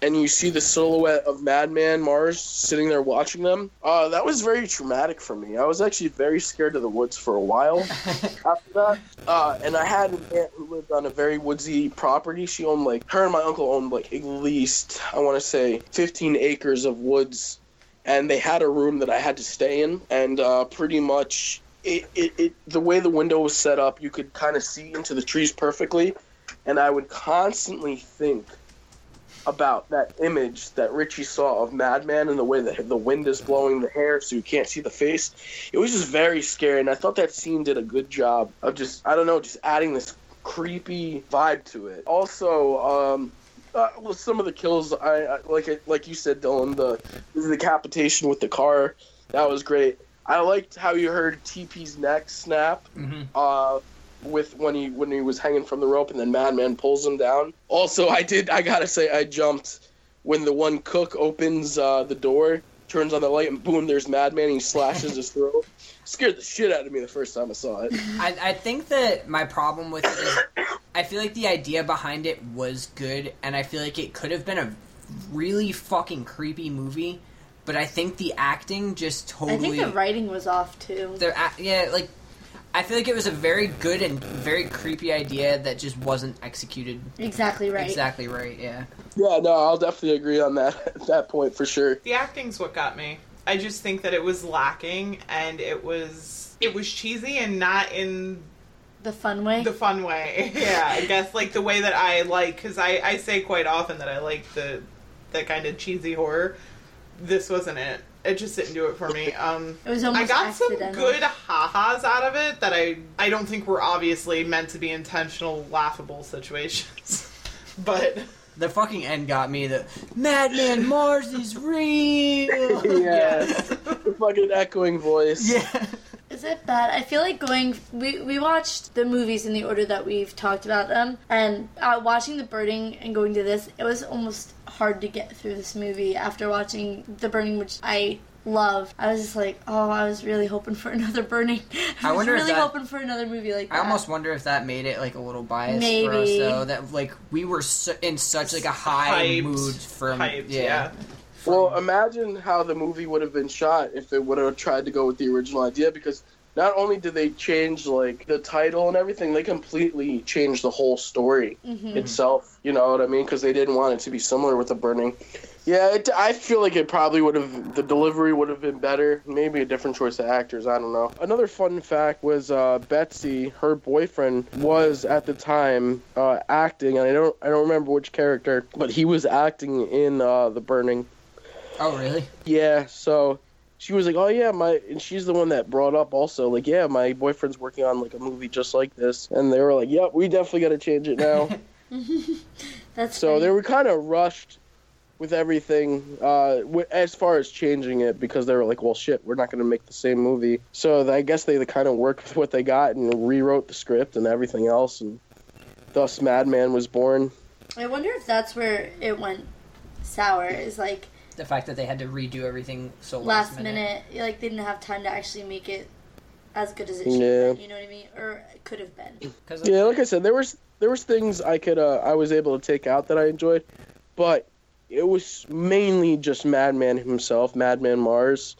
and you see the silhouette of Madman Marz sitting there watching them. Uh, that was very traumatic for me. I was actually very scared of the woods for a while *laughs* after that. Uh, and I had an aunt who lived on a very woodsy property. She owned like her and my uncle owned like at least I want to say 15 acres of woods, and they had a room that I had to stay in, and uh, pretty much. It, it, it the way the window was set up, you could kind of see into the trees perfectly, and I would constantly think about that image that Richie saw of Madman and the way that the wind is blowing the hair so you can't see the face. It was just very scary, and I thought that scene did a good job of just, I don't know, just adding this creepy vibe to it. Also, um, uh, well, some of the kills, I, I like it, like you said, Dylan, the, the decapitation with the car, that was great. I liked how you heard TP's neck snap. Mhm. Uh, with when he when he was hanging from the rope and then Madman pulls him down. Also, I did I gotta say I jumped when the one cook opens uh, the door, turns on the light, and boom, there's Madman. He slashes his throat. *laughs* Scared the shit out of me the first time I saw it. I, I think that my problem with it is I feel like the idea behind it was good, and I feel like it could have been a really fucking creepy movie, but I think the acting just totally. I think the writing was off too. the ac- yeah, like I feel like it was a very good and very creepy idea that just wasn't executed Exactly right. exactly right. Yeah. Yeah, no, I'll definitely agree on that *laughs* that point for sure. The acting's what got me. I just think that it was lacking and it was it was cheesy and not in The fun way. the fun way. *laughs* yeah, I guess like the way that I like because I I say quite often that I like the the kind of cheesy horror. This wasn't it. It just didn't do it for me. Um, it was almost I got some good ha-has out of it that I I don't think were obviously meant to be intentional laughable situations. *laughs* but The fucking end got me. The Madman Marz is real. *laughs* Yeah. *laughs* the fucking echoing voice. Yeah. Is it bad? I feel like going. We we watched the movies in the order that we've talked about them, and uh, watching the burning and going to this, it was almost hard to get through this movie after watching the burning, which I love. I was just like, oh, I was really hoping for *laughs* another burning. I, I was wonder if really that- hoping for another movie like that. I almost wonder if that made it like a little biased for us Maybe. though. That like we were su- in such like a high Hyped. mood from Hyped, yeah. yeah. Well, imagine how the movie would have been shot if it would have tried to go with the original idea because not only did they change like the title and everything, they completely changed the whole story itself. You know what I mean? Because they didn't want it to be similar with the burning. Yeah, it, I feel like it probably would have the delivery would have been better. Maybe a different choice of actors. I don't know. Another fun fact was uh, Betsy, her boyfriend, was at the time uh, acting, and I don't I don't remember which character, but he was acting in uh, the burning. Oh really? Yeah, so she was like, "Oh yeah, my," and she's the one that brought up also like, "Yeah, my boyfriend's working on like a movie just like this," and they were like, "Yep, we definitely got to change it now." *laughs* That's so funny. they were kind of rushed with everything uh, wi- as far as changing it because they were like, "Well, shit, we're not going to make the same movie." So I guess they kind of worked with what they got and rewrote the script and everything else, and thus Madman was born. I wonder if that's where it went sour. Is like The fact that they had to redo everything so last, last, minute. like they didn't have time to actually make it as good as it should. Yeah. have been, You know what I mean? Or it could have been. *clears throat* Cause Yeah, like I said, there was there was things I could uh, I was able to take out that I enjoyed, but it was mainly just Madman himself, Madman Marz.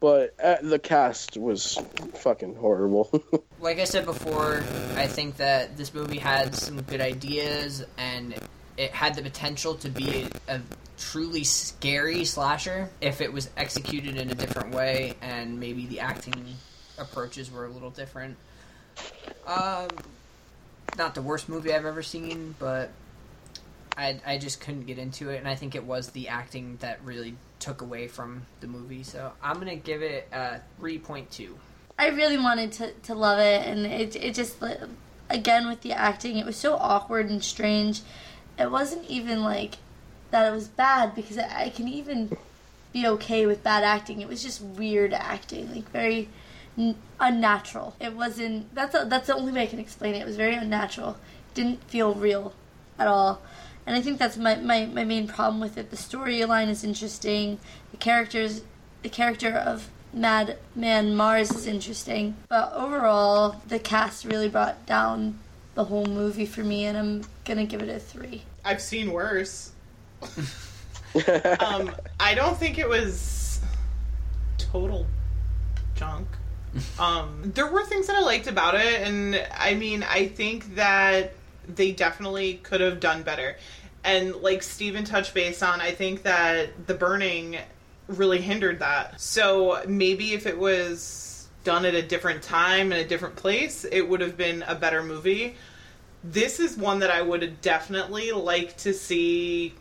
But uh, the cast was fucking horrible. *laughs* like I said before, I think that this movie had some good ideas and it had the potential to be a, a truly scary slasher if it was executed in a different way and maybe the acting approaches were a little different. Um, not the worst movie I've ever seen, but I I just couldn't get into it, and I think it was the acting that really took away from the movie. So I'm gonna give it a three point two. I really wanted to, to love it, and it it just again with the acting, it was so awkward and strange. It wasn't even like that it was bad because I, can even be okay with bad acting. It was just weird acting, like very unnatural. It wasn't. That's a, that's the only way I can explain it. It was very unnatural. Didn't feel real at all. And I think that's my, my, my main problem with it. The storyline is interesting. The characters, the character of Madman Marz is interesting. But overall, the cast really brought down the whole movie for me, and I'm gonna give it a three. I've seen worse. *laughs* um, I don't think it was total junk. Um, there were things that I liked about it, and I mean, I think that they definitely could have done better. And like Steven touched base on, I think that the burning really hindered that. So maybe if it was done at a different time in a different place, it would have been a better movie. This is one that I would definitely like to see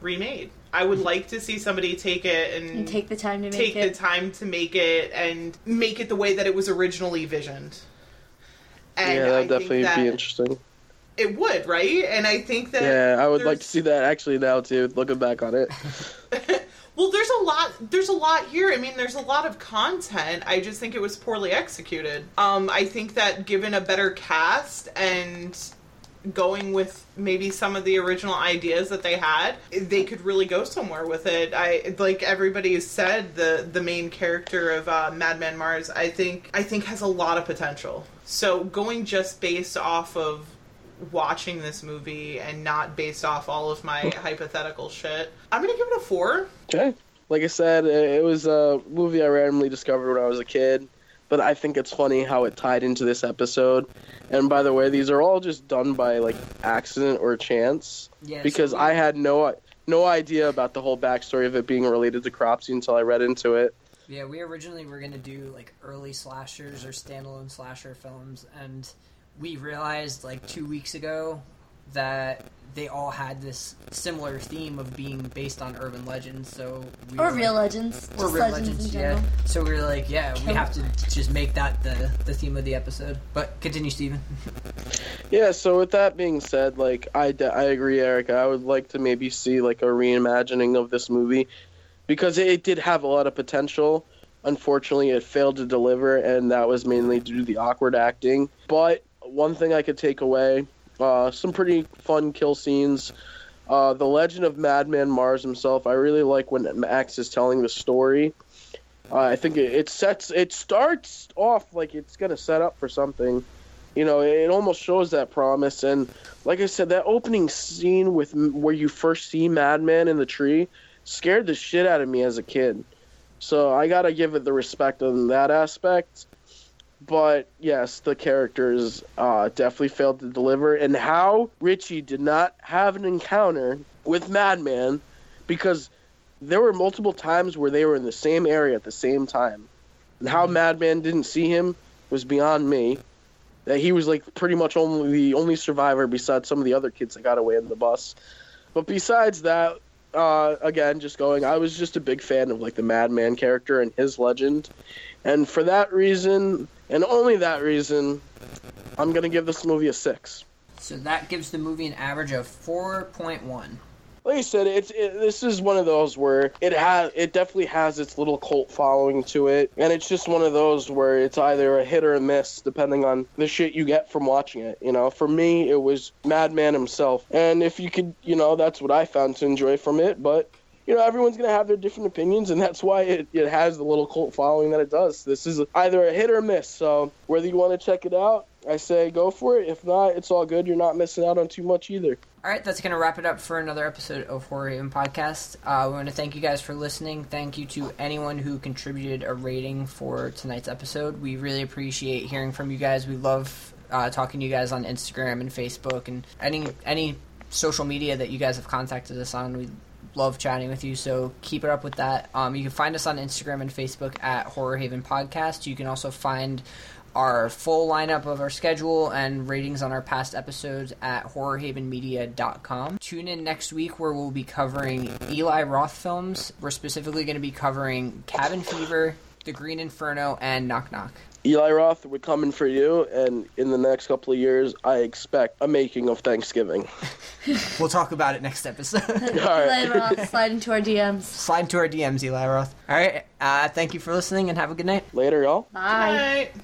remade. I would like to see somebody take it and, And take the time to make take it. the time to make it and make it the way that it was originally visioned. And yeah, that'd think definitely that be interesting. It would, right? And I think that Yeah, I would like to see that actually now too. Looking back on it, *laughs* *laughs* Well, there's a lot. There's a lot here. I mean, there's a lot of content. I just think it was poorly executed. Um, I think that given a better cast and going with maybe some of the original ideas that they had, they could really go somewhere with it. I like everybody has said the the main character of uh, Madman Marz. I think I think has a lot of potential. So going just based off of watching this movie and not based off all of my hypothetical shit, I'm gonna give it a four. okay. Like I said, it was a movie I randomly discovered when I was a kid, but I think it's funny how it tied into this episode. And by the way, these are all just done by like accident or chance Yeah, because so I had no no idea about the whole backstory of it being related to Cropsey until I read into it. Yeah, we originally were gonna do like early slashers or standalone slasher films, and we realized like two weeks ago that they all had this similar theme of being based on urban legends. So we Or were real legends. or Just real legends, legends, in general. yeah. So we were like, yeah, we have to just make that the the theme of the episode. But continue, Steven. *laughs* Yeah, so with that being said, like I, de- I agree, Erica. I would like to maybe see like a reimagining of this movie because it, it did have a lot of potential. Unfortunately, it failed to deliver, and that was mainly due to the awkward acting. But one thing I could take away, uh, some pretty fun kill scenes. Uh, the legend of Madman Marz himself. I really like when Max is telling the story. Uh, I think it, it sets it starts off like it's gonna set up for something you know it almost shows that promise and like i said that opening scene with where you first see madman in the tree scared the shit out of me as a kid so i gotta give it the respect on that aspect but yes the characters uh, definitely failed to deliver. And how richie did not have an encounter with madman because there were multiple times where they were in the same area at the same time. And how madman didn't see him was beyond me. That he was like pretty much only the only survivor besides some of the other kids that got away in the bus. But besides that, uh, again, just going, I was just a big fan of like the Madman character and his legend, and for that reason, and only that reason, I'm gonna give this movie a six. So that gives the movie an average of four point one. Like I said, it's it, this is one of those where it has it definitely has its little cult following to it, and it's just one of those where it's either a hit or a miss depending on the shit you get from watching it. You know, for me, it was Madman himself, and if you could, you know, that's what I found to enjoy from it. But you know, everyone's gonna have their different opinions, and that's why it, it has the little cult following that it does. This is either a hit or a miss. So whether you want to check it out, I say go for it. If not, it's all good. You're not missing out on too much either. All right, that's going to wrap it up for another episode of Horror Haven Podcast. Uh, we want to thank you guys for listening. Thank you to anyone who contributed a rating for tonight's episode. We really appreciate hearing from you guys. We love uh, talking to you guys on Instagram and Facebook and any any social media that you guys have contacted us on. We love chatting with you, so keep it up with that. Um, you can find us on Instagram and Facebook at Horror Haven Podcast. You can also find our full lineup of our schedule and ratings on our past episodes at horrorhavenmedia.com. Tune in next week where we'll be covering Eli Roth films. We're specifically going to be covering Cabin Fever, The Green Inferno, and Knock Knock. Eli Roth, we're coming for you, and in the next couple of years, I expect a making of Thanksgiving. *laughs* We'll talk about it next episode. *laughs* All right. Later on, slide into our DMs. Slide into our DMs, Eli Roth. All right, uh, thank you for listening and have a good night. Later, y'all. Bye. Bye.